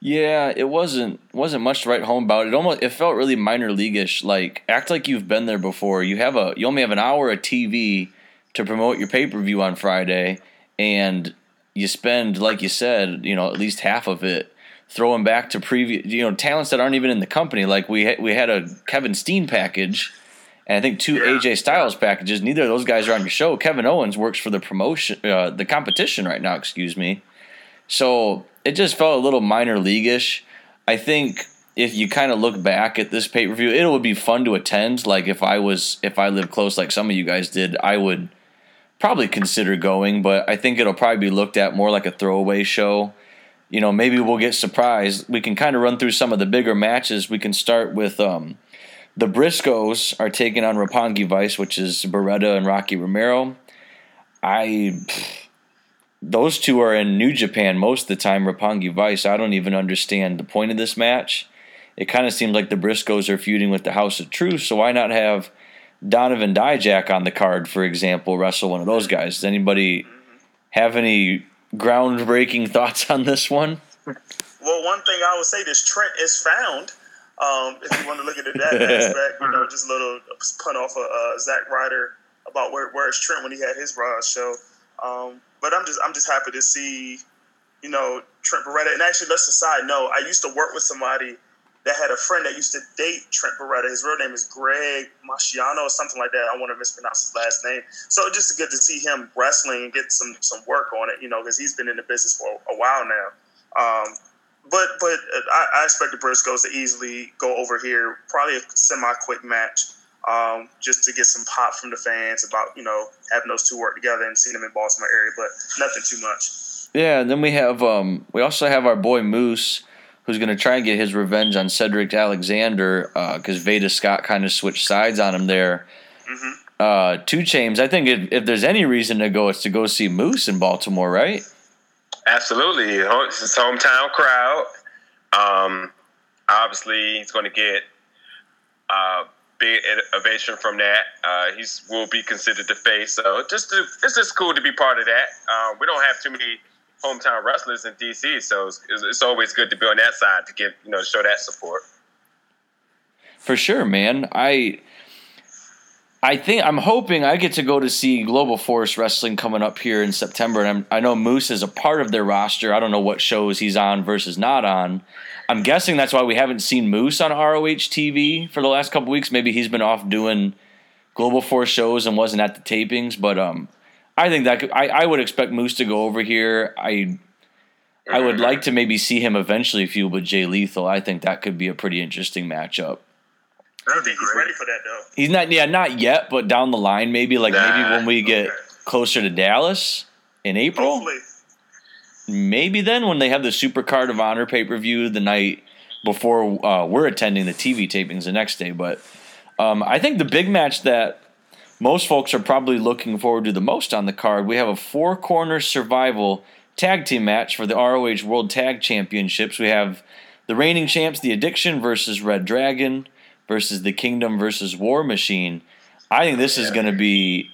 [SPEAKER 1] Yeah, it wasn't wasn't much to write home about. It almost it felt really minor leagueish. Like act like you've been there before. You have a you only have an hour of TV to promote your pay per view on Friday, and you spend like you said, you know, at least half of it throwing back to previous you know talents that aren't even in the company. Like we ha- we had a Kevin Steen package. And I think two
[SPEAKER 5] Yeah.
[SPEAKER 1] AJ Styles packages. Neither of those guys are on your show. Kevin Owens works for the promotion, uh, the competition right now. Excuse me. So it just felt a little minor leagueish. I think if you kind of look back at this pay per view, it would be fun to attend. Like if I was, if I lived close, like some of you guys did, I would probably consider going. But I think it'll probably be looked at more like a throwaway show. You know, maybe we'll get surprised. We can kind of run through some of the bigger matches. We can start with um, the Briscoes are taking on Roppongi Vice, which is Beretta and Rocky Romero. I those two are in New Japan most of the time. Roppongi Vice. I don't even understand the point of this match. It kind of seems like the Briscoes are feuding with the House of Truth, so why not have Donovan Dijak on the card, for example, wrestle one of those guys? Does anybody have any groundbreaking thoughts on this one?
[SPEAKER 6] Well, one thing I would say is Trent is found. Um, if you want to look at it that aspect, you know, just a little pun off of uh, Zack Ryder about where where's Trent when he had his Raw show. Um, but I'm just I'm just happy to see, you know, Trent Beretta. And actually, let's aside note, I used to work with somebody that had a friend that used to date Trent Beretta. His real name is Greg Masciano or something like that. I want to mispronounce his last name. So just good to see him wrestling and get some some work on it, you know, because he's been in the business for a while now. Um, but but I, I expect the Briscoes to easily go over here. Probably a semi quick match, um, just to get some pop from the fans about you know having those two work together and seeing them in Baltimore area. But nothing too much.
[SPEAKER 1] Yeah, and then we have um, we also have our boy Moose, who's going to try and get his revenge on Cedric Alexander because Veda Scott kind of switched sides on him there.
[SPEAKER 6] hmm
[SPEAKER 1] Uh, Two Chains. I think if, if there's any reason to go, it's to go see Moose in Baltimore, right?
[SPEAKER 4] Absolutely, it's his hometown crowd. Um, obviously, he's going to get uh, big ovation from that. Uh, he's will be considered the face, so just to, it's just cool to be part of that. Um, we don't have too many hometown wrestlers in DC, so it's, it's always good to be on that side to give you know show that support.
[SPEAKER 1] For sure, man. I I think I'm hoping I get to go to see Global Force Wrestling coming up here in September, and I'm, I know Moose is a part of their roster. I don't know what shows he's on versus not on. I'm guessing that's why we haven't seen Moose on ROH TV for the last couple weeks. Maybe he's been off doing Global Force shows and wasn't at the tapings. But um, I think that could, I I would expect Moose to go over here. I I would like to maybe see him eventually feud with Jay Lethal. I think that could be a pretty interesting matchup.
[SPEAKER 6] I
[SPEAKER 5] don't
[SPEAKER 6] think he's ready for that though.
[SPEAKER 1] He's not, yeah, not yet, but down the line, maybe like maybe when we get
[SPEAKER 6] okay.
[SPEAKER 1] closer to Dallas in April,
[SPEAKER 6] Hopefully,
[SPEAKER 1] maybe then when they have the Super Card of Honor pay per view the night before uh, we're attending the TV tapings the next day. But um, I think the big match that most folks are probably looking forward to the most on the card, we have a four corner survival tag team match for the ROH World Tag Championships. We have the reigning champs, The Addiction versus Red Dragon versus The Kingdom versus War Machine. I think this is going to be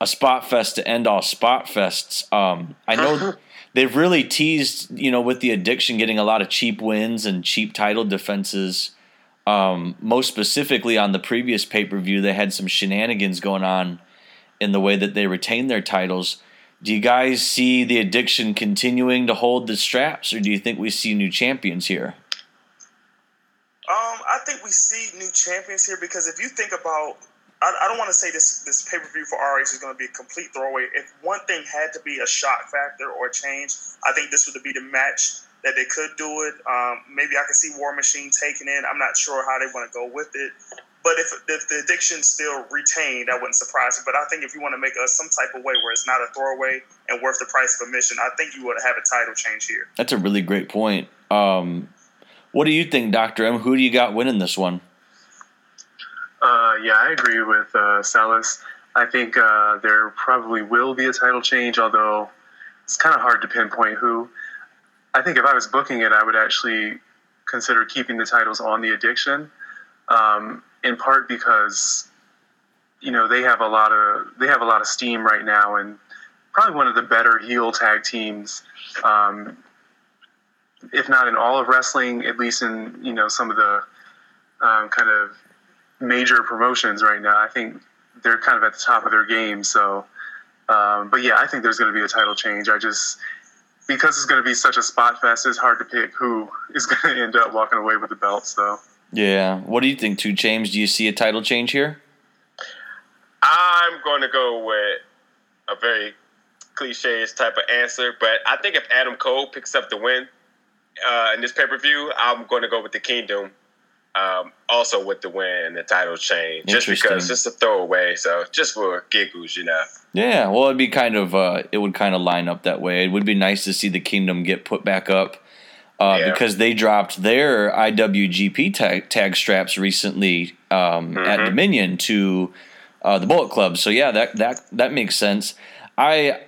[SPEAKER 1] a spot fest to end all spot fests. Um, I know they've really teased, you know, with the addiction getting a lot of cheap wins and cheap title defenses. Um, most specifically on the previous pay per view, they had some shenanigans going on in the way that they retained their titles. Do you guys see the addiction continuing to hold the straps, or do you think we see new champions here?
[SPEAKER 6] Um, I think we see new champions here because if you think about, I, I don't want to say this this pay per view for RH is going to be a complete throwaway. If one thing had to be a shock factor or a change, I think this would be the match that they could do it. Um, maybe I could see War Machine taking it. I'm not sure how they want to go with it. But if, if the addiction still retained, that wouldn't surprise me. But I think if you want to make us some type of way where it's not a throwaway and worth the price of admission, I think you would have a title change here.
[SPEAKER 1] That's a really great point. Um, what do you think, Doctor M? Who do you got winning this one?
[SPEAKER 2] Uh, yeah, I agree with uh, Salas. I think uh, there probably will be a title change, although it's kind of hard to pinpoint who. I think if I was booking it, I would actually consider keeping the titles on the addiction, um, in part because you know they have a lot of they have a lot of steam right now, and probably one of the better heel tag teams. Um, if not in all of wrestling, at least in you know some of the um, kind of major promotions right now. I think they're kind of at the top of their game. So, um, but yeah, I think there's going to be a title change. I just because it's going to be such a spot fest, it's hard to pick who is going to end up walking away with the belts. Though.
[SPEAKER 1] Yeah. What do you think, too, James? Do you see a title change here?
[SPEAKER 4] I'm going to go with a very cliche type of answer, but I think if Adam Cole picks up the win uh, in this pay per view, I'm going to go with the Kingdom. Um, also with the win and the title change, just because just a throwaway. So just for giggles, you know.
[SPEAKER 1] Yeah, well, it'd be kind of uh, it would kind of line up that way. It would be nice to see the Kingdom get put back up uh, yeah. because they dropped their IWGP tag, tag straps recently um, mm-hmm. at Dominion to uh, the Bullet Club. So yeah, that that that makes sense. I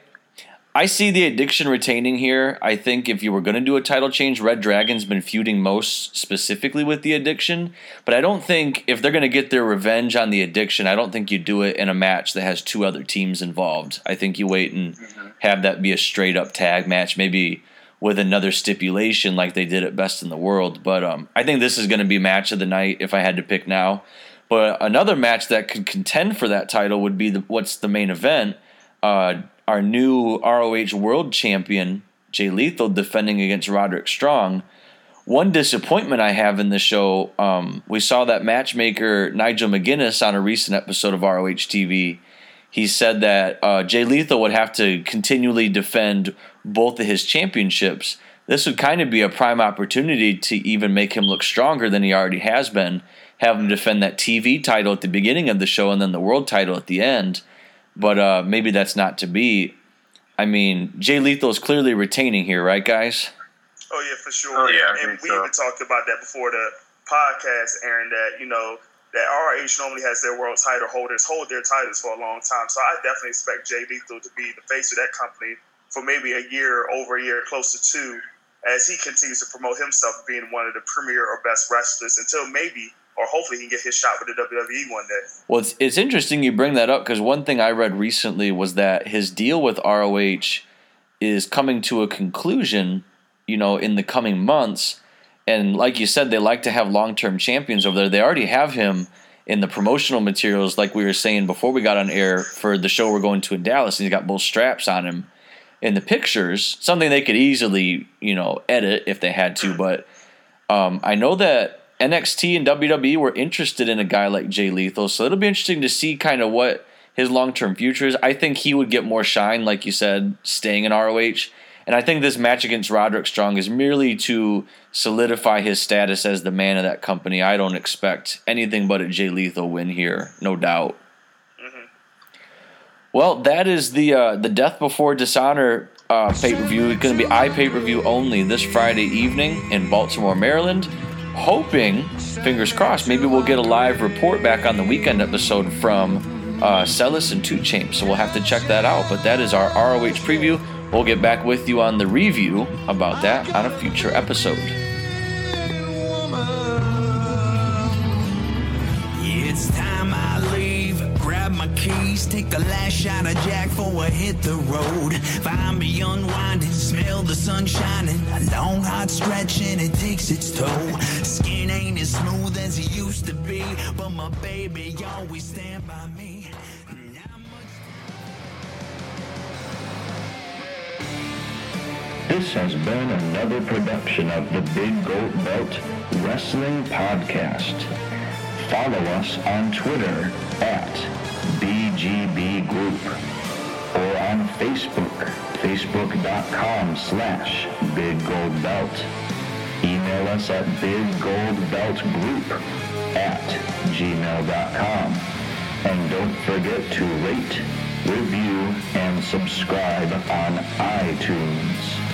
[SPEAKER 1] I see the addiction retaining here. I think if you were going to do a title change, Red Dragon's been feuding most specifically with the addiction. But I don't think if they're going to get their revenge on the addiction, I don't think you do it in a match that has two other teams involved. I think you wait and mm-hmm. have that be a straight up tag match, maybe with another stipulation like they did at Best in the World. But um, I think this is going to be match of the night if I had to pick now. But another match that could contend for that title would be the, what's the main event. Uh, our new ROH World Champion, Jay Lethal, defending against Roderick Strong. One disappointment I have in the show, um, we saw that matchmaker Nigel McGuinness on a recent episode of ROH TV. He said that uh, Jay Lethal would have to continually defend both of his championships. This would kind of be a prime opportunity to even make him look stronger than he already has been. Have him defend that TV title at the beginning of the show and then the world title at the end but uh, maybe that's not to be. I mean, Jay Lethal is clearly retaining here, right, guys?
[SPEAKER 6] Oh yeah, for sure. Oh, yeah, and we so. even talked about that before the podcast, Aaron. That you know that ROH normally has their world title holders hold their titles for a long time. So I definitely expect Jay Lethal to be the face of that company for maybe a year, over a year, close to two, as he continues to promote himself being one of the premier or best wrestlers until maybe or hopefully he can get his shot with the WWE one day.
[SPEAKER 1] Well, it's, it's interesting you bring that up because one thing I read recently was that his deal with ROH is coming to a conclusion, you know, in the coming months. And like you said, they like to have long term champions over there. They already have him in the promotional materials, like we were saying before we got on air for the show we're going to in Dallas, and he's got both straps on him in the pictures. Something they could easily, you know, edit if they had to. But um, I know that NXT and WWE were interested in a guy like Jay Lethal, so it'll be interesting to see kind of what his long term future is. I think he would get more shine, like you said, staying in ROH. And I think this match against Roderick Strong is merely to solidify his status as the man of that company. I don't expect anything but a Jay Lethal win here, no doubt. Mm-hmm. Well, that is the uh, the Death Before Dishonor uh, pay per view. It's going to be i pay per view only this Friday evening in Baltimore, Maryland hoping, fingers crossed, maybe we'll get a live report back on the weekend episode from uh, Celis and Two Champs. So we'll have to check that out. But that is our ROH preview. We'll get back with you on the review about that on a future episode. Keys, take the last shot of Jack for a hit the road. Find me unwinding, smell the sun shining. A long hot stretch and it takes its toll. Skin ain't as smooth as it used to be, but my baby always stand by me. This has been another production of the Big Gold Belt Wrestling Podcast. Follow us on Twitter at BGB Group or on Facebook, facebook.com slash Big Gold Belt. Email us at biggoldbeltgroup at gmail.com. And don't forget to rate, review, and subscribe on iTunes.